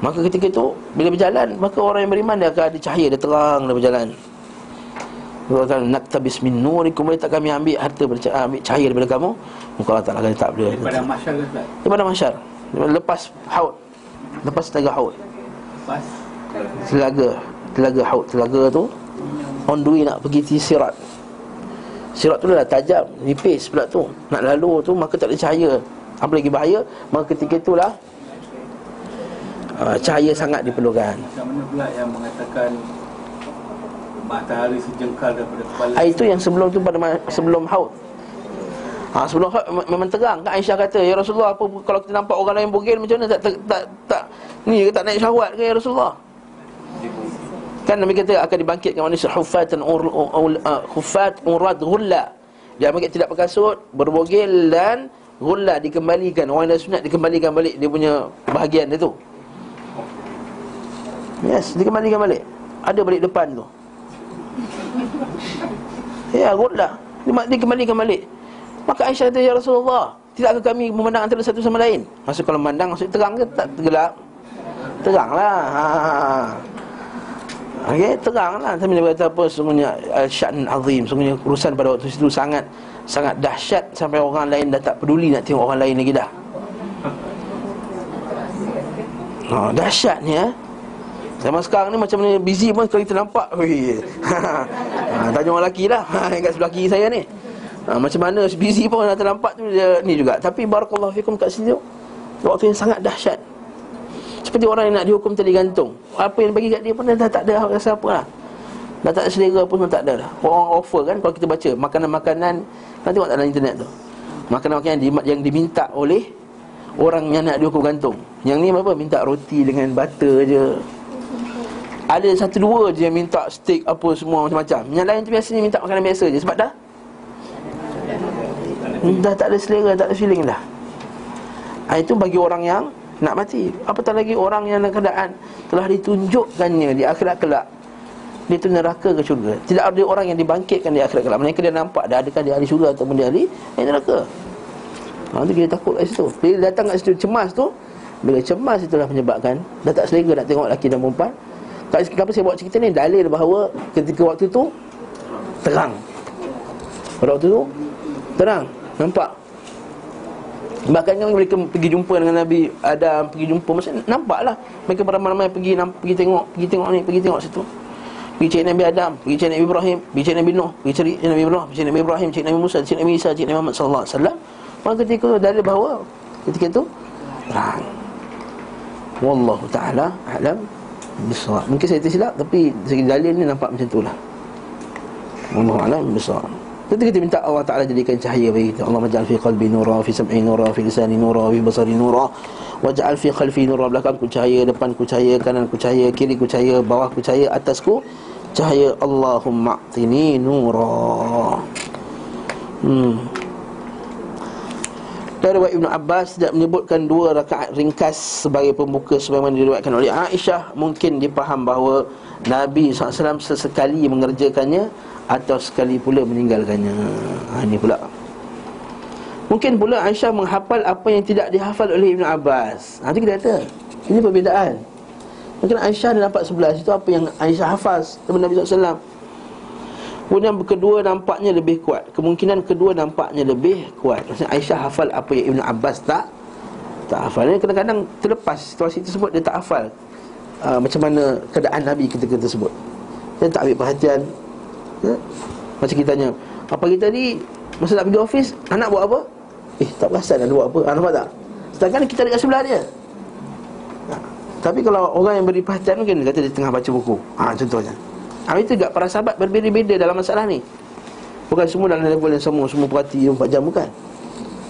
Maka ketika itu Bila berjalan Maka orang yang beriman dia akan ada cahaya Dia terang dia berjalan. Allah nak tabis min nurikum. Boleh tak kami ambil harta ambil cahaya daripada kamu? Muka Allah Taala kata tak boleh. Daripada masyar ke daripada masyar. Lepas haud. Lepas telaga haud. Lepas telaga. Telaga haud. Telaga tu on the way nak pergi sirat. Sirat tu dah tajam nipis pula tu. Nak lalu tu maka tak ada cahaya. Apa lagi bahaya? Maka ketika itulah uh, cahaya sangat diperlukan Macam mana pula yang mengatakan Matahari sejengkal daripada kepala Ah, itu yang sebelum tu pada ma- sebelum haud. Ha, sebelum haud me- memang terang kan Aisyah kata, "Ya Rasulullah, apa kalau kita nampak orang lain bogel macam mana tak tak tak, tak ni ke tak naik syahwat ke ya Rasulullah?" Kan Nabi kata akan dibangkitkan manusia hufatan ur, uh, hufat urad ghulla. Dia bangkit tidak berkasut, berbogel dan ghulla dikembalikan. Orang yang sunat dikembalikan balik dia punya bahagian dia tu. Yes, dikembalikan balik. Ada balik depan tu. Ya, ghulla. Dia, dia kembalikan balik. Maka Aisyah kata, Ya Rasulullah, tidakkah kami memandang antara satu sama lain? Maksud kalau memandang, maksud terang ke tak gelap? Teranglah. Ha, ha, ha. Okey, teranglah. Tapi dia kata apa sesungguhnya al-sya'n azim, sesungguhnya urusan pada waktu itu sangat sangat dahsyat sampai orang lain dah tak peduli nak tengok orang lain lagi dah. Ha, dahsyatnya. Zaman sekarang ni macam mana busy pun kalau kita nampak Wih. ha, Tanya orang lelaki lah. Ha, Yang kat sebelah kiri saya ni. Ha, Macam mana busy pun dah ternampak tu dia ni juga. Tapi barakallahu fikum kat situ Waktu yang sangat dahsyat. Seperti orang yang nak dihukum tali gantung. Apa yang bagi kat dia pun dah tak ada rasa apa lah. Dah tak ada selera pun tak ada dah. Orang offer kan kalau kita baca Makanan-makanan. Nanti tengok tak dalam internet tu? Makanan-makanan yang, yang diminta oleh Orang yang nak dihukum gantung. Yang ni apa? Minta roti dengan butter je Ada satu dua je yang minta steak apa semua macam-macam. Yang lain tu biasanya minta makanan biasa je. Sebab dah? Dah tak ada selera, tak ada feeling dah ha, Itu bagi orang yang nak mati. Apatah lagi orang yang dalam keadaan Telah ditunjukkannya di akhirat kelak Dia tu neraka ke syurga? Tidak ada orang yang dibangkitkan di akhirat kelak. Mereka dia nampak dah adakah dia ahli syurga ataupun dia ahli eh, neraka. Ha, tu kita takut kat situ. Bila datang kat situ cemas tu Bila cemas itulah menyebabkan Dah tak selera nak tengok lelaki dan perempuan Kat Kenapa saya buat cerita ni? Dalil bahawa ketika waktu tu Terang. Pada waktu tu Terang. Nampak? Bahkan kan mereka pergi jumpa dengan Nabi Adam Pergi jumpa. Maksudnya nampak lah Mereka beramai-ramai pergi pergi tengok Pergi tengok ni Pergi tengok situ. Pergi cari Nabi Adam Pergi cari Nabi Ibrahim Pergi cari Nabi Nuh Pergi cari Nabi Ibrahim Pergi cari Nabi Ibrahim Cari Nabi Musa Cari Nabi Isa Cari Nabi Muhammad Wasallam. Maka ketika itu dalil bahawa Ketika itu Terang. Wallahu ta'ala Alam Bisawab Mungkin saya tersilap Tapi segi dalil ni nampak macam tu lah Wallahu alam Bisawab Tentu kita minta Allah Ta'ala jadikan cahaya bagi kita. Allah majal fi qalbi nura Fi sam'i nura Fi lisani nura Fi basari nura. Waj'al fi khalfi nura Belakangku cahaya Depanku cahaya Kananku cahaya Kiriku cahaya Bawahku cahaya Atasku Cahaya. Allahumma a'tini nura. Hmm dari riwayat Ibn Abbas tidak menyebutkan dua rakaat ringkas sebagai pembuka sebagaimana diriwayatkan oleh Aisyah mungkin dipaham bahawa Nabi SAW sesekali mengerjakannya atau sekali pula meninggalkannya. Ha, ini pula. Mungkin pula Aisyah menghafal apa yang tidak dihafal oleh Ibn Abbas. Ha, itu kita kata. Ini perbezaan. Mungkin Aisyah dia nampak sebelah situ apa yang Aisyah hafaz daripada Nabi SAW. Kemudian kedua nampaknya lebih kuat. Kemungkinan kedua nampaknya lebih kuat. Maksudnya Aisyah hafal apa yang Ibn Abbas tak Tak hafal. Dia kadang-kadang terlepas situasi tersebut Dia tak hafal uh, Macam mana keadaan Nabi ketika tersebut. Dia tak ambil perhatian. Ya? Macam kita tanya Apa kita ni Masa nak pergi ofis Anak buat apa? Eh tak perasan nak buat apa. Ha, Nampak tak? Sedangkan kita dekat sebelah dia. Ha. Tapi kalau orang yang beri perhatian Mungkin dia kata dia tengah baca buku. Ha, Contohnya Ha, itu juga para sahabat berbeza-beza dalam masalah ni. Bukan semua dalam level yang sama Semua perhati 24 jam bukan.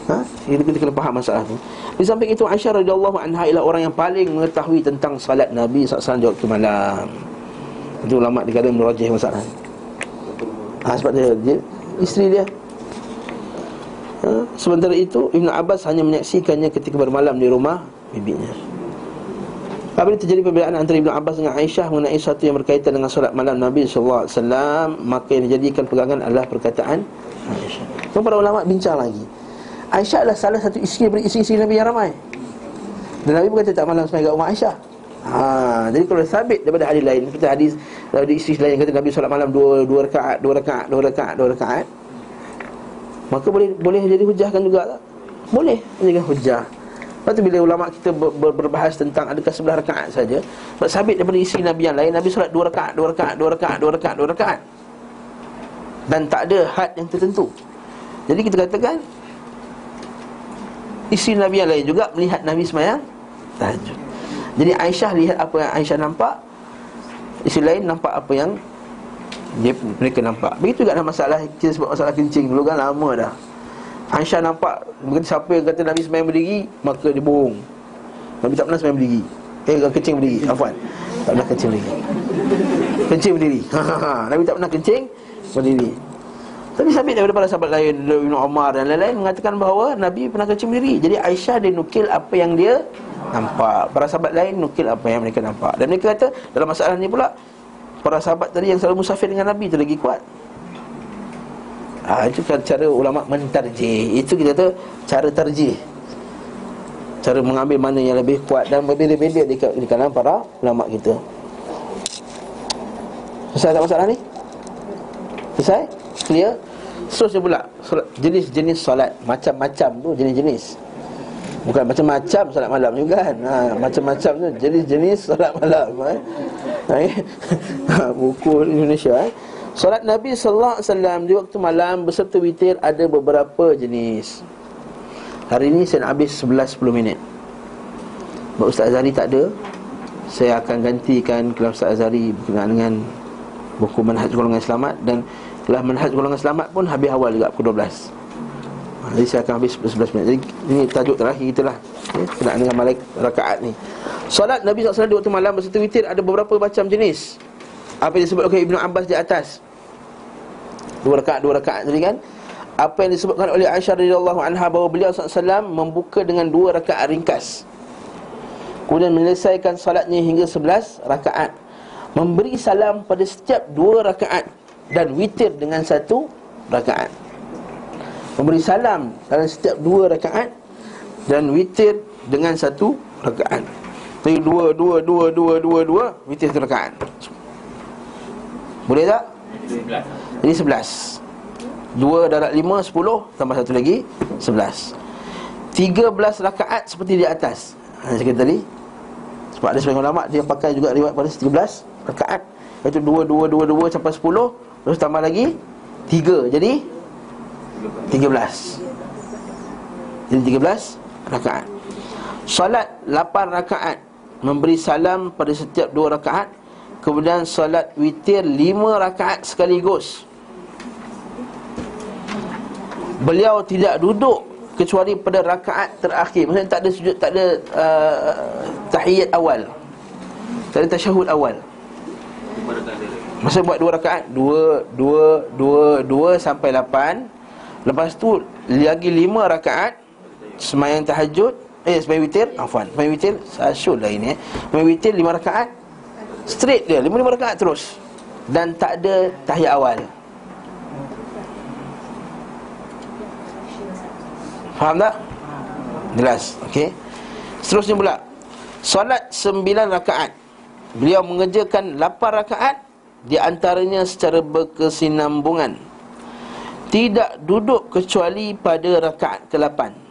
Ha? Kita, kita kena faham masalah tu Di samping itu Aisyah radhiyallahu anha Ialah orang yang paling mengetahui tentang salat Nabi SAW di waktu malam. Itu ulama' dikata merajih masalah. Ni ha, Sebab dia, dia Isteri dia. Ha? Sementara itu Ibn Abbas hanya menyaksikannya ketika bermalam di rumah bibinya Apabila terjadi perbezaan antara Ibn Abbas dengan Aisyah mengenai sesuatu yang berkaitan dengan solat malam Nabi SAW Maka yang dijadikan pegangan adalah perkataan Aisyah. Kemudian para ulama bincang lagi. Aisyah adalah salah satu isteri daripada isteri-isteri Nabi yang ramai. Dan Nabi berkata tak malam kat rumah Aisyah. Ha, Jadi kalau sabit daripada hadis lain Seperti hadis daripada isteri lain kata Nabi solat malam dua, dua rakaat, dua rakaat, dua rakaat, dua rakaat Maka boleh boleh jadi hujahkan juga tak? Boleh jadi hujah Lepas tu bila ulama kita ber, ber, berbahas tentang adakah sebelah rakaat saja, sebab sabit daripada isi Nabi yang lain, Nabi solat dua rakaat, dua rakaat, dua rakaat, dua rakaat, dua rakaat. Dan tak ada had yang tertentu. Jadi kita katakan isi Nabi yang lain juga melihat Nabi semayang tahajud. Jadi Aisyah lihat apa yang Aisyah nampak, isi lain nampak apa yang dia, mereka nampak. Begitu juga dalam masalah kita sebut masalah kencing dulu kan lama dah. Aisyah nampak Berkata siapa yang kata Nabi semayang berdiri Maka dia bohong. Nabi tak pernah semayang berdiri. Eh kencing berdiri. Afwan. Tak pernah kencing berdiri. Kencing berdiri. Nabi tak pernah kencing berdiri. Tapi sabit daripada para sahabat lain Ibn Umar dan lain-lain Mengatakan bahawa Nabi pernah kencing berdiri. Jadi Aisyah dia nukil apa yang dia Nampak. Para sahabat lain nukil apa yang mereka nampak. Dan mereka kata Dalam masalah ni pula Para sahabat tadi yang selalu musafir dengan Nabi Itu lagi kuat Ha, itu kan cara ulama mentarjih. Itu kita kata cara tarjih. Cara mengambil mana yang lebih kuat dan berbeza-beza di, di kalangan para ulama kita. Selesai tak masalah ni? Selesai? Clear? Seterusnya pula solat, Jenis-jenis solat Macam-macam tu jenis-jenis Bukan macam-macam solat malam juga kan ha, Macam-macam tu jenis-jenis solat malam eh? ha, Buku Indonesia eh? Solat Nabi sallallahu alaihi wasallam di waktu malam beserta witir ada beberapa jenis. Hari ini saya nak habis 11 10 minit. Sebab Ustaz Azhari tak ada. Saya akan gantikan kelas Ustaz Azhari berkenaan dengan buku Manhaj Golongan Selamat dan kelas Manhaj Golongan Selamat pun habis awal juga pukul 12. Ha, Jadi saya akan habis 11 minit Jadi ini tajuk terakhir kita lah Kenaan dengan malaik rakaat ni Solat Nabi SAW di waktu malam berserta witir Ada beberapa macam jenis Apa yang disebut oleh Ibn Abbas di atas? Dua rakaat, dua rakaat tadi kan? Apa yang disebutkan oleh Aisyah radhiyallahu anha Bahawa beliau SAW membuka dengan dua rakaat ringkas. Kemudian menyelesaikan solatnya hingga 11 rakaat. Memberi salam pada setiap dua rakaat Dan witir dengan satu rakaat. Memberi salam dalam setiap dua rakaat Dan witir dengan satu rakaat. Jadi dua, dua, dua, dua, dua, dua Witir satu rakaat Boleh tak? Jadi sebelas. Dua darat lima, sepuluh Tambah satu lagi, sebelas. Tiga belas rakaat seperti di atas. Ha, Saya kata tadi. Sebab ada sebagian ulama' Dia pakai juga riwayat pada tiga belas rakaat. Iaitu dua, dua, dua, dua sampai sepuluh Terus tambah lagi Tiga, jadi 13 Jadi 13 rakaat. Salat 8 rakaat. Memberi salam pada setiap 2 rakaat Kemudian salat witir 5 rakaat sekaligus. Beliau tidak duduk Kecuali pada rakaat terakhir. Maksudnya tak ada sujud Tak ada uh, tahiyat awal. Tak ada tasyahud awal. Masa buat dua rakaat? Dua, dua, dua, dua sampai lapan. Lepas tu Lagi lima rakaat Semayang tahajud Eh semayang witir Afwan Semayang witir Asyul lah ini eh. Semayang witir lima rakaat Straight dia Lima-lima rakaat terus. Dan tak ada tahiyat awal. Faham tak? Jelas Okey. Seterusnya pula Solat sembilan rakaat. Beliau mengerjakan lapan rakaat Di antaranya secara berkesinambungan. Tidak duduk kecuali pada rakaat ke-8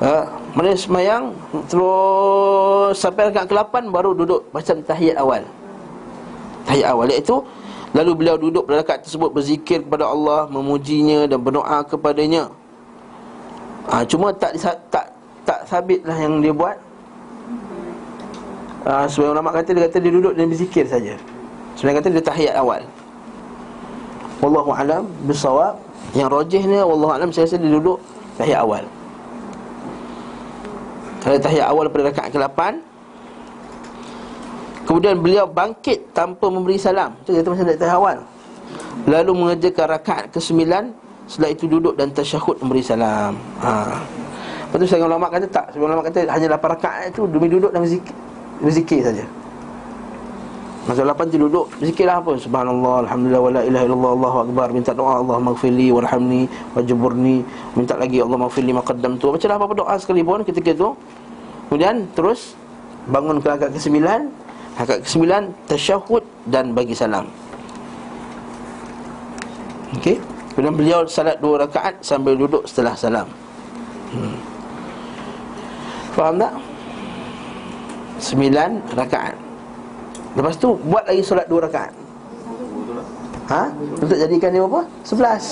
ha, Mana semayang Terus sampai rakaat ke-8 Baru duduk macam tahiyat awal. Tahiyat awal iaitu Lalu beliau duduk pada rakaat tersebut Berzikir kepada Allah Memujinya dan berdoa kepadanya. Ha, Cuma tak tak tak sabitlah yang dia buat. Ha, Sebagai ulama kata Dia kata dia duduk dan berzikir saja. Sebenarnya kata dia tahiyat awal. Wallahu alam Bersawab Yang rajihnya Wallahu alam Saya rasa dia duduk Tahiyat awal Kalau tahiyat awal pada rakaat ke-8 Kemudian beliau bangkit tanpa memberi salam. Itu kata macam tahiyat awal. Lalu mengerjakan rakaat ke-9 Setelah itu duduk dan tasyahud memberi salam. Ha. Lepas tu sebagian ulama kata tak. Sebagian ulama kata hanya 8 rakaat itu Demi duduk dan berzikir, berzikir saja. Masa 8 tu duduk Berzikirlah apa Subhanallah Alhamdulillah Wa la ilaha illallah Allahu Akbar. Minta doa Allah maghfirli Warhamni Wajaburni Minta lagi Allah maghfirli Maqaddam tu Baca lah apa-apa doa sekalipun ketika itu Kemudian terus Bangun ke rakaat ke-9 Rakaat ke-9 Tasyahud Dan bagi salam Okey Kemudian beliau salat dua rakaat Sambil duduk setelah salam hmm. Faham tak? Sembilan rakaat Lepas tu buat lagi solat dua rakaat Ha? Untuk jadikan dia apa? Sebelas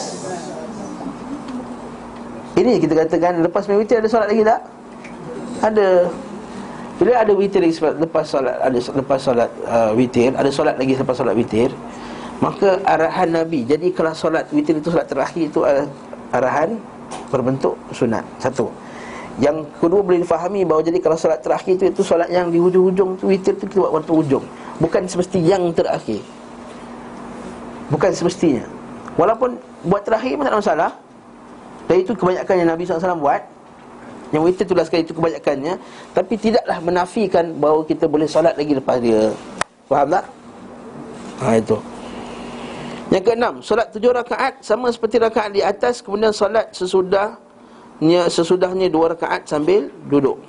Ini kita katakan Lepas witir ada solat lagi tak? Ada. Bila ada witir lagi Lepas solat ada Lepas solat uh, witir Ada solat lagi lepas solat witir Maka arahan Nabi. Jadi kalau solat witir itu solat terakhir itu Arahan berbentuk sunat. Satu. Yang kedua boleh difahami bahawa Jadi kalau solat terakhir itu Itu solat yang di hujung-hujung tu Witir itu kita buat waktu hujung. Bukan semesti yang terakhir. Bukan semestinya. Walaupun buat terakhir pun tak ada masalah. Dan itu kebanyakan yang Nabi SAW buat Yang witir itulah sekali itu kebanyakannya Tapi tidaklah menafikan bahawa kita boleh solat lagi lepas dia Faham tak? Ha itu yang keenam, solat tujuh rakaat sama seperti rakaat di atas kemudian solat sesudahnya sesudahnya dua rakaat sambil duduk.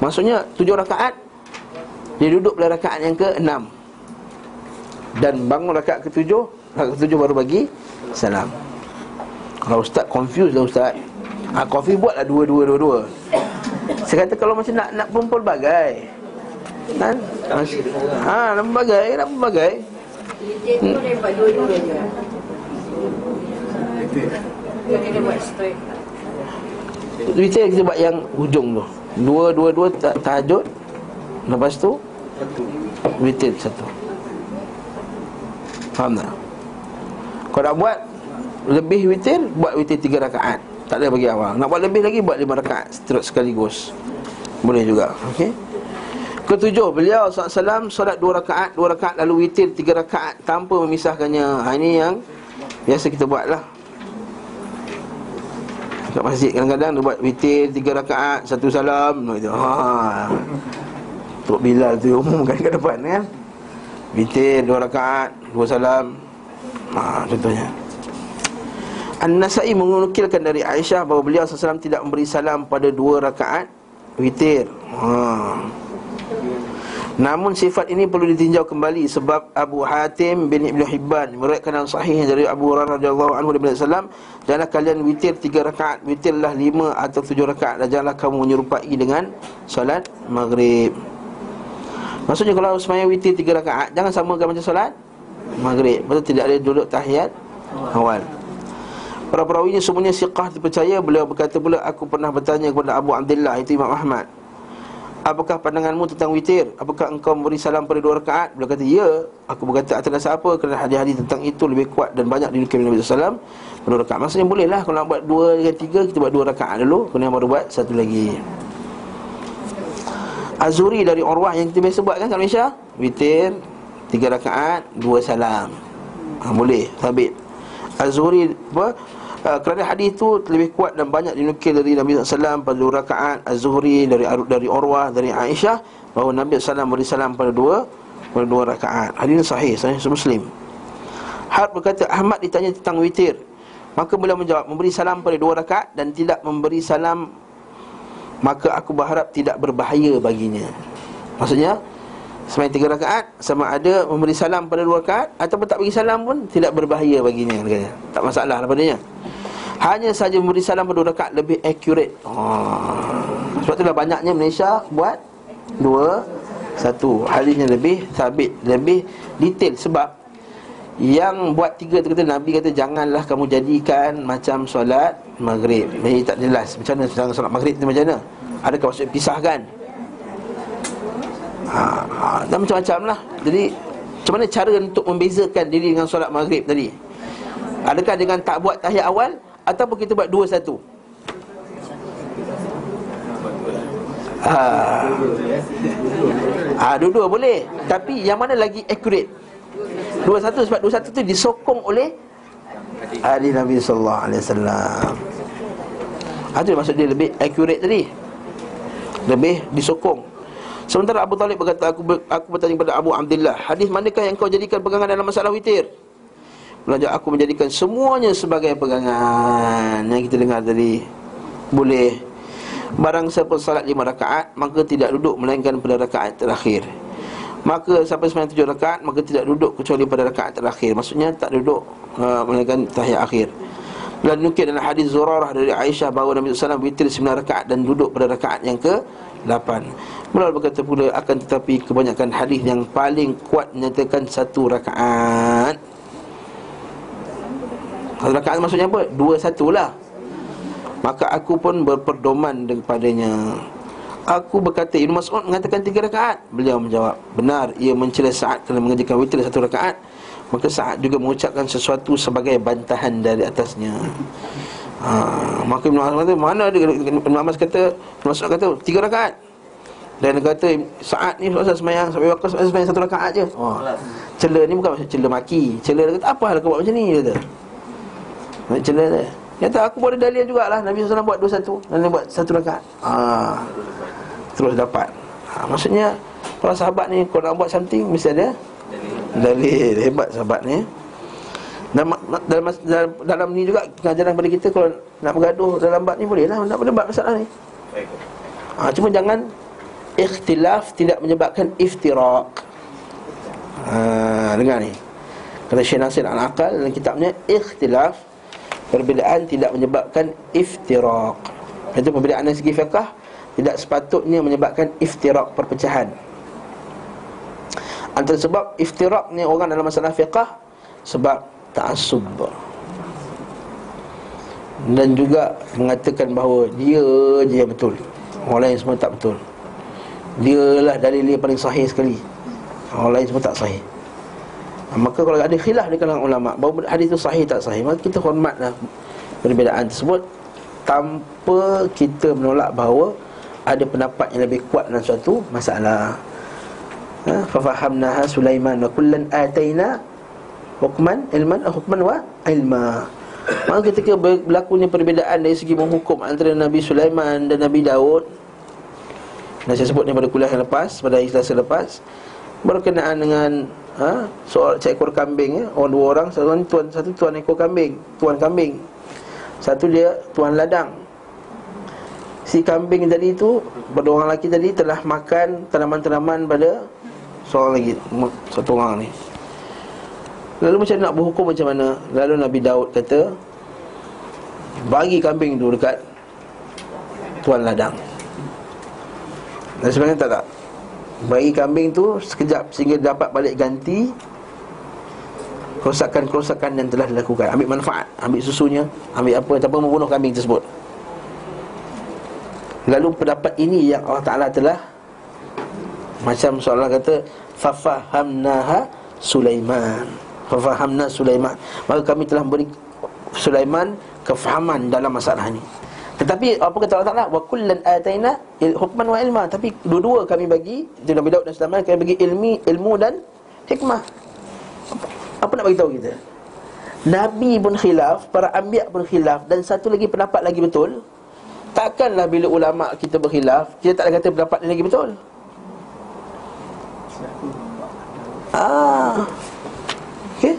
Maksudnya tujuh rakaat dia duduk pada rakaat yang keenam. Dan bangun rakaat ketujuh, rakaat ketujuh baru bagi salam. Kalau ustaz confused lah ustaz. Ha, confused buatlah dua dua dua dua. Saya kata kalau macam nak nak pun pelbagai. Kan? Ha, nak nak. Witir tu dia buat buat straight. Witir kita buat yang hujung tu. Dua, dua, dua ta- tahajud. Lepas tu witir satu. Faham tak? Kau nak buat lebih witir, buat witir tiga rakaat. Tak ada bagi awal. Nak buat lebih lagi, buat lima rakaat terus sekaligus. Boleh juga. Okey. Ketujuh, beliau SAW solat dua rakaat, dua rakaat lalu witir tiga rakaat tanpa memisahkannya. Ha, ini yang biasa kita buat lah. Kat masjid kadang-kadang dia buat witir tiga rakaat, satu salam. Gitu. Ha. Tok Bilal tu umumkan kat depan kan. Witir dua rakaat, dua salam. Ha, contohnya. An-Nasai menukilkan dari Aisyah bahawa beliau SAW tidak memberi salam pada dua rakaat witir. Ha. Namun sifat ini perlu ditinjau kembali sebab Abu Hatim bin Ibn Hibban meriwayatkan dalam sahih dari Abu Hurairah radhiyallahu anhu dari Sallam, janganlah kalian witir tiga rakaat, witirlah lima atau tujuh rakaat dan janganlah kamu menyerupai dengan solat maghrib. Maksudnya kalau semaya witir tiga rakaat, jangan samakan macam solat maghrib. Betul tidak ada duduk tahiyat awal. Para perawinya semuanya siqah dipercaya. Beliau berkata pula Aku pernah bertanya kepada Abu Abdullah Itu Imam Ahmad Apakah pandanganmu tentang witir? Apakah engkau memberi salam pada dua rakaat? Beliau kata, ya. Aku berkata atas dasar apa? Kerana hadis-hadis tentang itu lebih kuat dan banyak dinukil Nabi SAW Pada rakaat. Maksudnya boleh lah Kalau nak buat dua dengan tiga Kita buat dua rakaat dulu. Kemudian baru buat satu lagi. Azuri dari Urwah yang kita biasa buat kan kat Malaysia? Witir Tiga rakaat Dua salam. Ha, Boleh Sabit. Az-Zuhri apa uh, kerana hadis itu lebih kuat dan banyak dinukil dari Nabi SAW pada dua rakaat Az-Zuhri dari dari Urwah dari Aisyah bahawa Nabi SAW beri salam pada dua pada dua rakaat. Hadis ini sahih, sahih Muslim. Harb berkata Ahmad ditanya tentang witir. Maka beliau menjawab memberi salam pada dua rakaat dan tidak memberi salam maka aku berharap tidak berbahaya baginya. Maksudnya Semain tiga rakaat Sama ada memberi salam pada dua rakaat Ataupun tak bagi salam pun Tidak berbahaya baginya katanya. Tak masalah lah padanya Hanya saja memberi salam pada dua rakaat Lebih accurate. Oh. Sebab itulah banyaknya Malaysia Buat Dua Satu. Hadisnya lebih Sabit Lebih detail. Sebab Yang buat tiga tu kata Nabi kata Janganlah kamu jadikan Macam solat Maghrib. Ini tak jelas Macam mana solat maghrib tu macam mana. Adakah maksud pisahkan ha, ha, Dan macam-macam lah. Jadi Macam mana cara untuk membezakan diri dengan solat maghrib tadi? Adakah dengan tak buat tahiyat awal Ataupun kita buat dua satu? Ha. Ha, dua-dua boleh. Tapi yang mana lagi accurate? Dua satu sebab dua satu tu disokong oleh Ali Nabi Sallallahu Alaihi Wasallam. Itu maksud dia lebih accurate tadi. Lebih disokong. Sementara Abu Talib berkata aku, aku bertanya kepada Abu Abdullah Hadis manakah yang kau jadikan pegangan dalam masalah witir Belajar aku menjadikan semuanya sebagai pegangan. Yang kita dengar tadi Boleh. Barang siapa salat lima rakaat Maka tidak duduk melainkan pada rakaat terakhir. Maka sampai sembilan tujuh rakaat Maka tidak duduk kecuali pada rakaat terakhir. Maksudnya tak duduk uh, Melainkan tahiyat akhir. Dan nukil dalam hadis Zurarah dari Aisyah bahawa Nabi SAW witir sembilan rakaat dan duduk pada rakaat yang ke-8 Beliau berkata pula akan tetapi kebanyakan hadis yang paling kuat menyatakan satu rakaat Satu rakaat maksudnya apa? Dua satu lah. Maka aku pun berperdoman daripadanya. Aku berkata Ibn Mas'ud mengatakan tiga rakaat. Beliau menjawab Benar ia mencela saat kerana mengerjakan witir satu rakaat. Maka saat juga mengucapkan sesuatu sebagai bantahan dari atasnya. Ha, Maka Ibn Abbas kata Mana ada? Ibn Abbas kata Ibn Mas'ud kata Tiga rakaat. Dan dia kata Saat ni Rasul semayang Sampai waktu semayang satu rakaat je. Oh. Cela ni bukan maksud cela maki. Cela dia kata Apa hal kau buat macam ni? Dia kata Cela dia. Kata aku boleh dalil jugalah. Nabi SAW buat dua satu. Dia buat satu rakaat. Ha, Terus dapat. Ha, Maksudnya Para sahabat ni Kalau nak buat something Mesti ada Dalil. Hebat sahabat ni. Dalam, dalam, dalam, dalam ni juga pengajaran kepada kita Kalau nak bergaduh dalam bab ni boleh lah Nak berdebat masalah ni. Ha, Cuma jangan Ikhtilaf tidak menyebabkan iftirak ha, Dengar ni. Kata Syekh Nasir Al-Aqal dalam kitabnya Ikhtilaf Perbezaan tidak menyebabkan iftirak Itu perbezaan dari segi fiqah Tidak sepatutnya menyebabkan iftirak perpecahan. Antara sebab iftiraknya orang dalam masalah fiqah Sebab ta'asub Dan juga mengatakan bahawa Dia je yang betul. Orang lain semua tak betul. Dia lah dalil dia paling sahih sekali. Orang lain semua tak sahih Maka kalau ada khilaf di kalangan ulama Bahawa hadis itu sahih tak sahih Maka kita hormatlah perbezaan tersebut Tanpa kita menolak bahawa Ada pendapat yang lebih kuat dalam suatu masalah ha? Fafahamnaha Sulaiman Wa kullan atayna Hukman ilman Hukman wa ilma Maka ketika berlakunya perbezaan dari segi menghukum antara Nabi Sulaiman dan Nabi Daud Dan saya sebut ni pada kuliah yang lepas, pada hari selasa lepas Berkenaan dengan ha, soal seekor kambing ya. Orang dua orang, satu tuan, satu tuan ekor kambing Tuan kambing. Satu dia tuan ladang. Si kambing tadi itu Berdua orang lelaki tadi telah makan tanaman-tanaman pada Seorang lagi, satu orang ni. Lalu macam nak berhukum macam mana? Lalu Nabi Daud kata Bagi kambing tu dekat Tuan ladang. Dan sebenarnya tak tak Bagi kambing tu sekejap Sehingga dapat balik ganti Kerosakan-kerosakan yang telah dilakukan. Ambil manfaat, ambil susunya Ambil apa, tanpa membunuh kambing tersebut. Lalu pendapat ini yang Allah Ta'ala telah Macam seolah kata Fafahamnaha Sulaiman. Fafahamna Sulaiman. Maka kami telah beri Sulaiman kefahaman dalam masalah ini Tetapi apa kata Allah Ta'ala Wa kullan atayna hukman wa ilma. Tapi dua-dua kami bagi Itu Nabi Daud dan Sulaiman Kami bagi ilmi, ilmu dan hikmah. Apa nak bagi tahu kita? Nabi pun khilaf Para ambiak pun khilaf Dan satu lagi pendapat lagi betul Takkanlah bila ulama kita berkhilaf Kita tak ada kata pendapat ni lagi betul. Ah, Okey.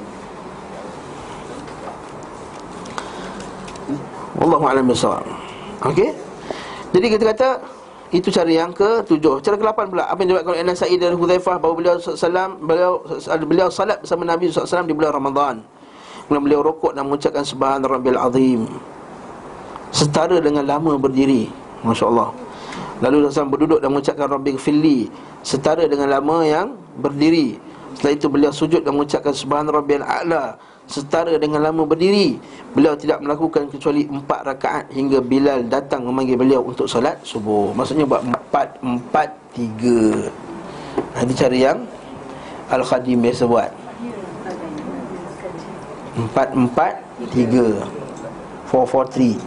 Wallahu a'lam bissawab. Okey. Jadi kita kata itu cara yang ke-7. Cara ke-8 pula apa yang diriwayatkan oleh Anas Sa'id dan Hudzaifah bahawa beliau sallam beliau beliau salat bersama Nabi SAW di bulan Ramadan. Kemudian beliau rokok dan mengucapkan subhan rabbil azim. Setara dengan lama berdiri. Masya-Allah. Lalu Rasulullah berduduk dan mengucapkan rabbil fili setara dengan lama yang berdiri. Setelah itu beliau sujud dan mengucapkan subhan rabbil a'la setara dengan lama berdiri. Beliau tidak melakukan kecuali empat rakaat hingga Bilal datang memanggil beliau untuk solat subuh. Maksudnya buat empat empat tiga. Ini cara yang Al-Khadim biasa buat. Empat empat tiga. Four four three.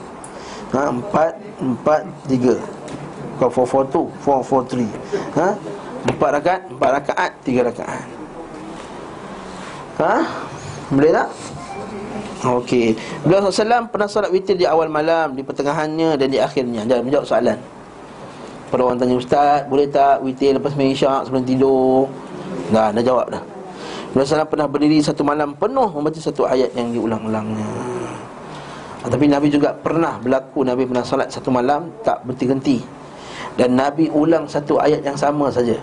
Ha, empat empat tiga. Kau four four two, four four three. Ha? Empat rakaat, empat rakaat, tiga rakaat. Ha? Boleh tak? Okey. Beliau SAW pernah solat witir di awal malam, di pertengahannya dan di akhirnya. Jangan menjawab soalan. Pada orang tanya ustaz, boleh tak witir lepas main isyak sebelum tidur? Dah, dah jawab dah. Beliau SAW pernah berdiri satu malam penuh membaca satu ayat yang diulang-ulangnya. Ah, tapi Nabi juga pernah berlaku Nabi pernah solat satu malam tak berhenti-henti. Dan Nabi ulang satu ayat yang sama saja.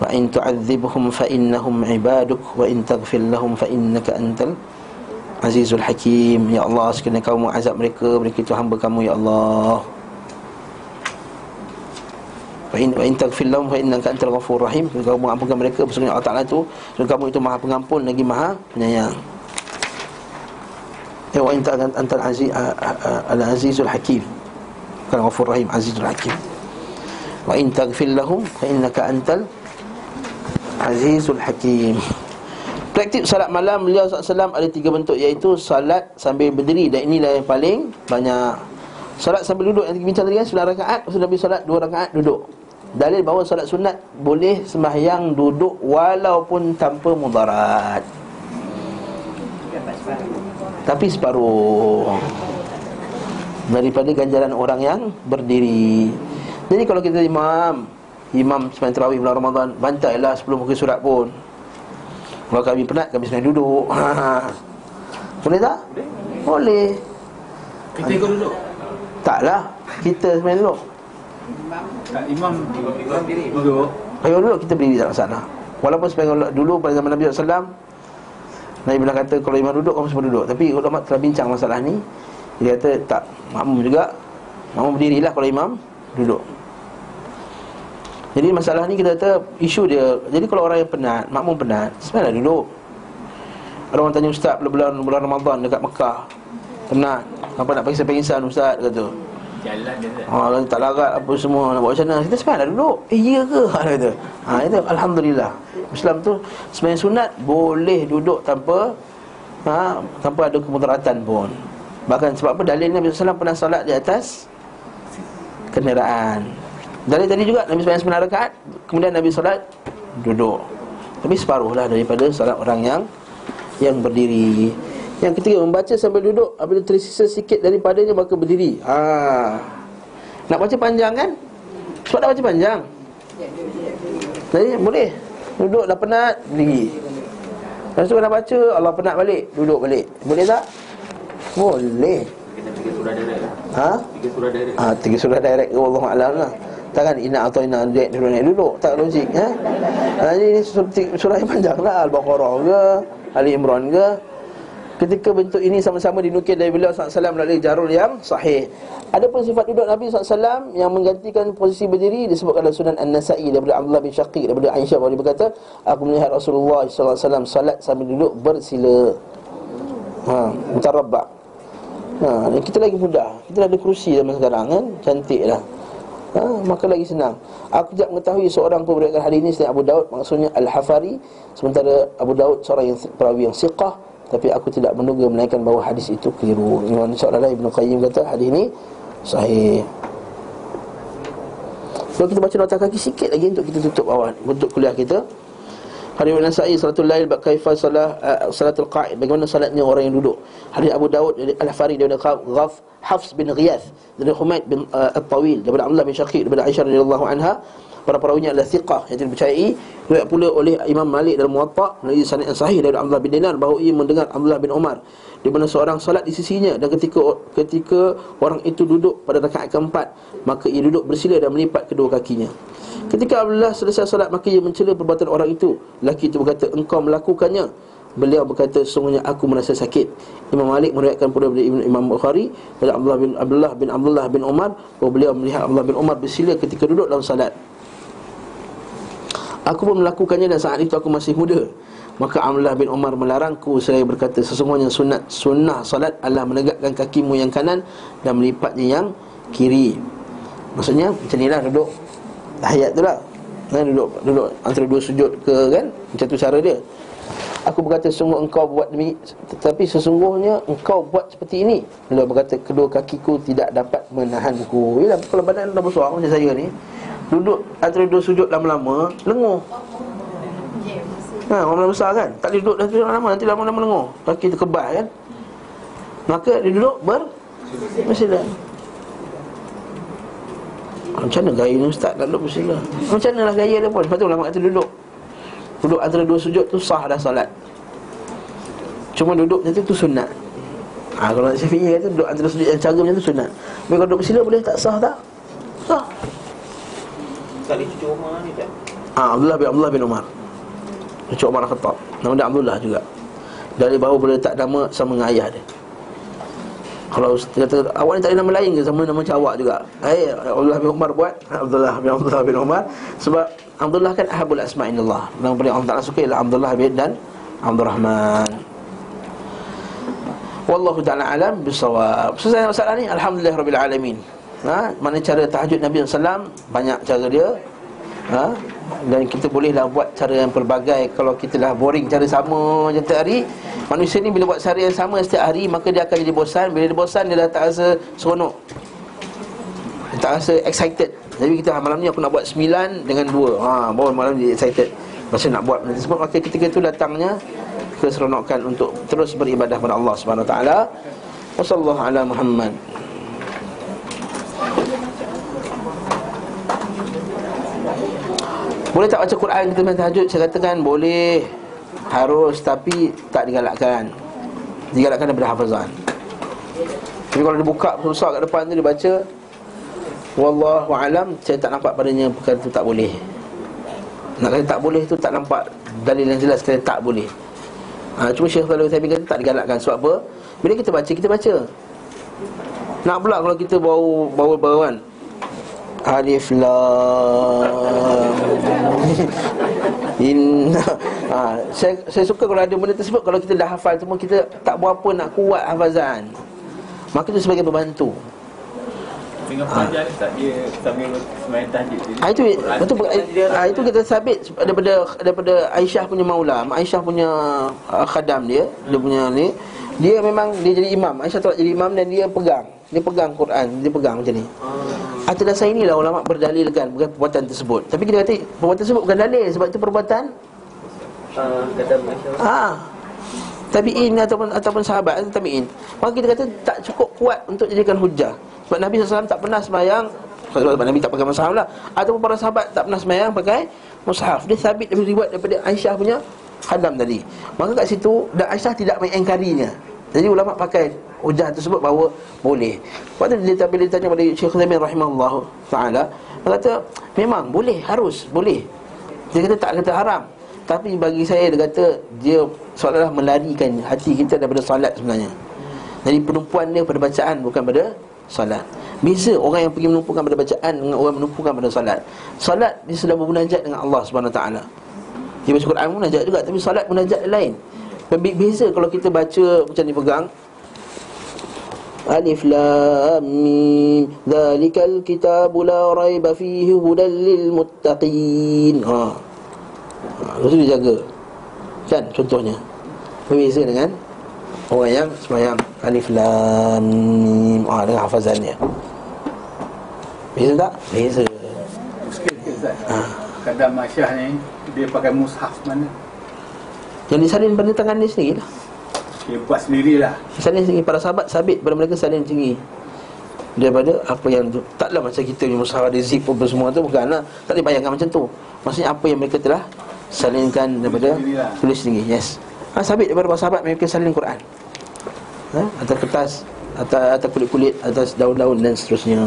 Wa in tu'adzibhum fa innahum ibaduk wa in taghfir lahum fa innaka antal azizul hakim. Ya Allah, sekiranya kamu azab mereka, mereka itu hamba kamu ya Allah. Wa in wa in taghfir lahum fa innaka antal ghafurur rahim. Kalau kamu ampunkan mereka, sesungguhnya Allah Taala itu, sesungguhnya kamu itu Maha Pengampun lagi Maha Penyayang. Ya wa in antal aziz al azizul hakim. Bukan ghafurur rahim, azizul hakim. Wa in taghfir lahum fa innaka antal Azizul Hakim. Praktik salat malam beliau SAW ada tiga bentuk iaitu salat sambil berdiri. Dan inilah yang paling banyak. Salat sambil duduk. Yang bincang tadi kan Sudah rakaat, lepas Nabi salat dua rakaat duduk. Dalil bahawa salat sunat boleh sembahyang duduk walaupun tanpa mudarat. Tapi separuh. Daripada ganjaran orang yang berdiri. Jadi kalau kita imam Imam sembahyang terawih bulan Ramadan Bantailah sebelum muka surat pun. Kalau kami penat kami sembahyang duduk. Boleh tak? Boleh. Kita ikut duduk? Taklah. Kita sembahyang duduk. Tak imam duduk. Kalau duduk kita berdiri tak masalah Walaupun sembahyang dulu pada zaman Nabi SAW Nabi pernah kata kalau imam duduk kamu semua duduk. Tapi ulama telah bincang masalah ni. Dia kata tak makmum juga. Makmum berdirilah kalau imam duduk Jadi masalah ni kita kata isu dia Jadi kalau orang yang penat, makmum penat Sebenarnya duduk Ada orang tanya ustaz bulan, bulan Ramadan dekat Mekah Penat. Apa nak pengsan-pengsan ustaz? Kata. Jalan dia tak Ha, kalau tak larat apa semua nak buat macam mana? Kita sebenarnya duduk Eh iya ke? Ha, dia kata. Ha, itu Alhamdulillah. Islam tu sebenarnya sunat Boleh duduk tanpa ha, Tanpa ada kemudaratan pun. Bahkan sebab apa? Dalilnya Nabi SAW pernah solat di atas Kenderaan Dalil tadi juga Nabi SAW sembilan rakaat Kemudian Nabi solat Duduk. Tapi separuh lah daripada solat orang yang Yang berdiri. Yang ketiga membaca sambil duduk Apabila tersisa sikit daripadanya maka berdiri. Ha. Nak baca panjang kan? Sebab dah baca panjang. Jadi boleh. Duduk dah penat Berdiri. Lepas tu nak baca Allah penat balik Duduk balik. Boleh tak? Boleh. Kita tiga surah direct lah. Ha? Tiga surah direct. Ah, tiga surah direct. Allah Alam lah Takkan ina atau ina direct duduk naik duduk Tak logik ha? ha ini surah, yang panjang lah Al-Baqarah ke Ali Imran ke. Ketika bentuk ini sama-sama dinukil dari beliau SAW melalui jarul yang sahih. Adapun sifat duduk Nabi SAW yang menggantikan posisi berdiri disebutkan dalam sunan An-Nasai daripada Abdullah bin Syaqiq daripada Aisyah dia berkata Aku melihat Rasulullah SAW salat sambil duduk bersila. Ha, mutarabba' Ha, kita lagi mudah. Kita ada kerusi zaman sekarang kan? Cantik lah ha, Maka lagi senang. Aku tidak mengetahui seorang pun berikan hadis ini Selain Abu Daud Maksudnya Al-Hafari Sementara Abu Daud seorang yang perawi yang siqah Tapi aku tidak menduga menaikkan bahawa hadis itu keliru. Imam Syarala Ibn Qayyim kata hadis ini Sahih. Kalau kita baca nota kaki sikit lagi Untuk kita tutup awal Untuk kuliah kita Hadis Ibn Nasa'i salatul lail bab kaifa salah uh, salatul qa'id bagaimana salatnya orang yang duduk. Hadis Abu Daud Al-Fari daripada Ghaf Hafs bin Ghiyath dari Humaid bin uh, At-Tawil daripada Abdullah bin Syaqiq daripada Aisyah radhiyallahu anha para perawinya adalah thiqah yang dipercayai riwayat pula oleh Imam Malik dalam Muwatta melalui sanad yang sahih dari Abdullah bin Dinar bahawa ia mendengar Abdullah bin Umar di mana seorang salat di sisinya dan ketika ketika orang itu duduk pada rakaat keempat maka ia duduk bersila dan melipat kedua kakinya Ketika Abdullah selesai solat maka ia mencela perbuatan orang itu. Laki itu berkata, "Engkau melakukannya." Beliau berkata, "Sungguhnya aku merasa sakit." Imam Malik meriwayatkan pula dari Imam Bukhari dari Abdullah bin Abdullah bin Abdullah bin Umar bahawa beliau melihat Abdullah bin Umar bersila ketika duduk dalam salat. Aku pun melakukannya dan saat itu aku masih muda. Maka Abdullah bin Umar melarangku Saya berkata sesungguhnya sunat sunnah salat adalah menegakkan kakimu yang kanan dan melipatnya yang kiri. Maksudnya macam inilah duduk tahiyat tu lah. Kan, duduk, duduk antara dua sujud ke kan? Macam tu cara dia. Aku berkata sungguh engkau buat demi Tetapi sesungguhnya engkau buat seperti ini. Beliau berkata kedua kakiku tidak dapat menahanku. Yalah kalau badan dah besar macam saya ni Duduk antara dua sujud lama-lama Lenguh. Ha, orang besar kan? Tak boleh duduk dah duduk lama Nanti lama-lama lenguh. Kaki terkebal kan? Maka dia duduk ber Bersilat macam mana gaya ni ustaz? Nak duduk bersila. Macam mana lah gaya dia pun. Lepas tu ulama kata duduk. Duduk antara dua sujud tu sah dah salat Cuma duduk macam tu tu sunat. Ha, Kalau Syafi'i kata duduk antara sujud yang cara macam tu sunat. Tapi kalau duduk bersila boleh tak sah tak? Sah Kali cucu Umar ni tak? ha, Abdullah bin Abdullah bin Umar Cucu Umar Khattab Nama dia Abdullah juga Dari bahu boleh tak nama sama dengan ayah dia kalau kata awak ni tak ada nama lain ke sama nama macam awak juga. Eh Abdullah bin Umar buat Abdullah bin Abdullah bin Umar sebab Abdullah kan ahabul asma'illah. Nama paling Allah Taala suka ialah Abdullah bin dan Abdul Rahman. Wallahu taala alam bisawab. Selesai masalah ni alhamdulillah rabbil alamin. Ha, mana cara tahajud Nabi sallam banyak cara dia. Ha? Dan kita bolehlah buat cara yang pelbagai. Kalau kita dah boring cara sama je setiap hari Manusia ni bila buat cara yang sama setiap hari Maka dia akan jadi bosan. Bila dia bosan dia dah tak rasa seronok. Dia tak rasa excited. Jadi kita malam ni aku nak buat sembilan dengan dua. Ha, Baru malam dia excited. Masa nak buat nanti sebab maka ketika itu datangnya Keseronokan untuk terus beribadah kepada Allah Taala. Wassalamualaikum ala Muhammad Boleh tak baca Quran kita main tahajud? Saya katakan boleh Harus tapi tak digalakkan. Digalakkan daripada hafazan. Tapi kalau dia buka besar kat depan tu dia baca Wallahu alam Saya tak nampak padanya perkara tu tak boleh. Nak kata tak boleh tu tak nampak Dalil yang jelas kata tak boleh. Ha, Cuma Syekh Talib Uthaymin kata tak digalakkan. Sebab apa? Bila kita baca, kita baca. Nak pula kalau kita bau bau bau kan Alif Lam. Inna. Ha, saya, saya suka kalau ada benda tersebut. Kalau kita dah hafal semua Kita tak berapa nak kuat hafazan. Maka itu sebagai pembantu. Dengan pelajar ni tak dia sambil semain tahajud dia. ha, Itu betul, ha, itu kita sabit Daripada daripada Aisyah punya maula. Aisyah punya uh, khadam dia Dia punya ni. Dia memang dia jadi imam. Aisyah tak jadi imam dan dia pegang Dia pegang Quran Dia pegang macam ni Atas dasar inilah ulama berdalilkan bukan perbuatan tersebut. Tapi kita kata perbuatan tersebut bukan dalil sebab itu perbuatan Ah, Kata Masya ha tabi'in ataupun ataupun sahabat atau tabi'in. Maka kita kata tak cukup kuat untuk jadikan hujah. Sebab Nabi SAW tak pernah sembahyang sebab Nabi tak pakai mushaf lah Ataupun para sahabat tak pernah sembahyang pakai mushaf Dia sabit daripada riwayat daripada Aisyah punya khadam tadi Maka kat situ Dan Aisyah tidak mengingkarinya Jadi ulama pakai hujah tersebut bahawa boleh. Tu dia, bila ditanya pada Syekh Zamin rahimahullah ta'ala Dia kata memang boleh harus boleh. Dia kata tak kata haram. Tapi bagi saya dia kata Dia seolah-olah melarikan hati kita daripada solat sebenarnya. Jadi penumpuan dia pada bacaan bukan pada solat. Beza orang yang pergi menumpukan pada bacaan Dengan orang menumpukan pada solat. Solat dia sedang bermunajat dengan Allah SWT Dia baca Quran munajat juga Tapi solat munajat lain Beza kalau kita baca macam ni pegang. Alif Lam Mim. Zalikal kitabu la raiba fihi hudan lil muttaqin. Ha. Ha, Lepas tu jaga. Kan contohnya. Berbeza dengan Orang yang semayang. Alif Lam Mim. Ha, Dengan hafazannya. Beza tak? Beza. Ustaz. ha. Kadang Masyah ni dia pakai mushaf mana? Yang disalin pada tangan dia sendiri lah Dia buat sendirilah. Salin sendiri. Para sahabat sabit pada mereka salin sendiri. Daripada apa yang Taklah macam kita punya mushaf ada zip apa semua tu Bukan lah. Tak boleh bayangkan macam tu. Maksudnya apa yang mereka telah Salinkan daripada. Tulis sendiri Yes. Ha, Sabit daripada para sahabat mereka salin Quran. Ha? Atas kertas Atas, atas kulit-kulit Atas daun-daun dan seterusnya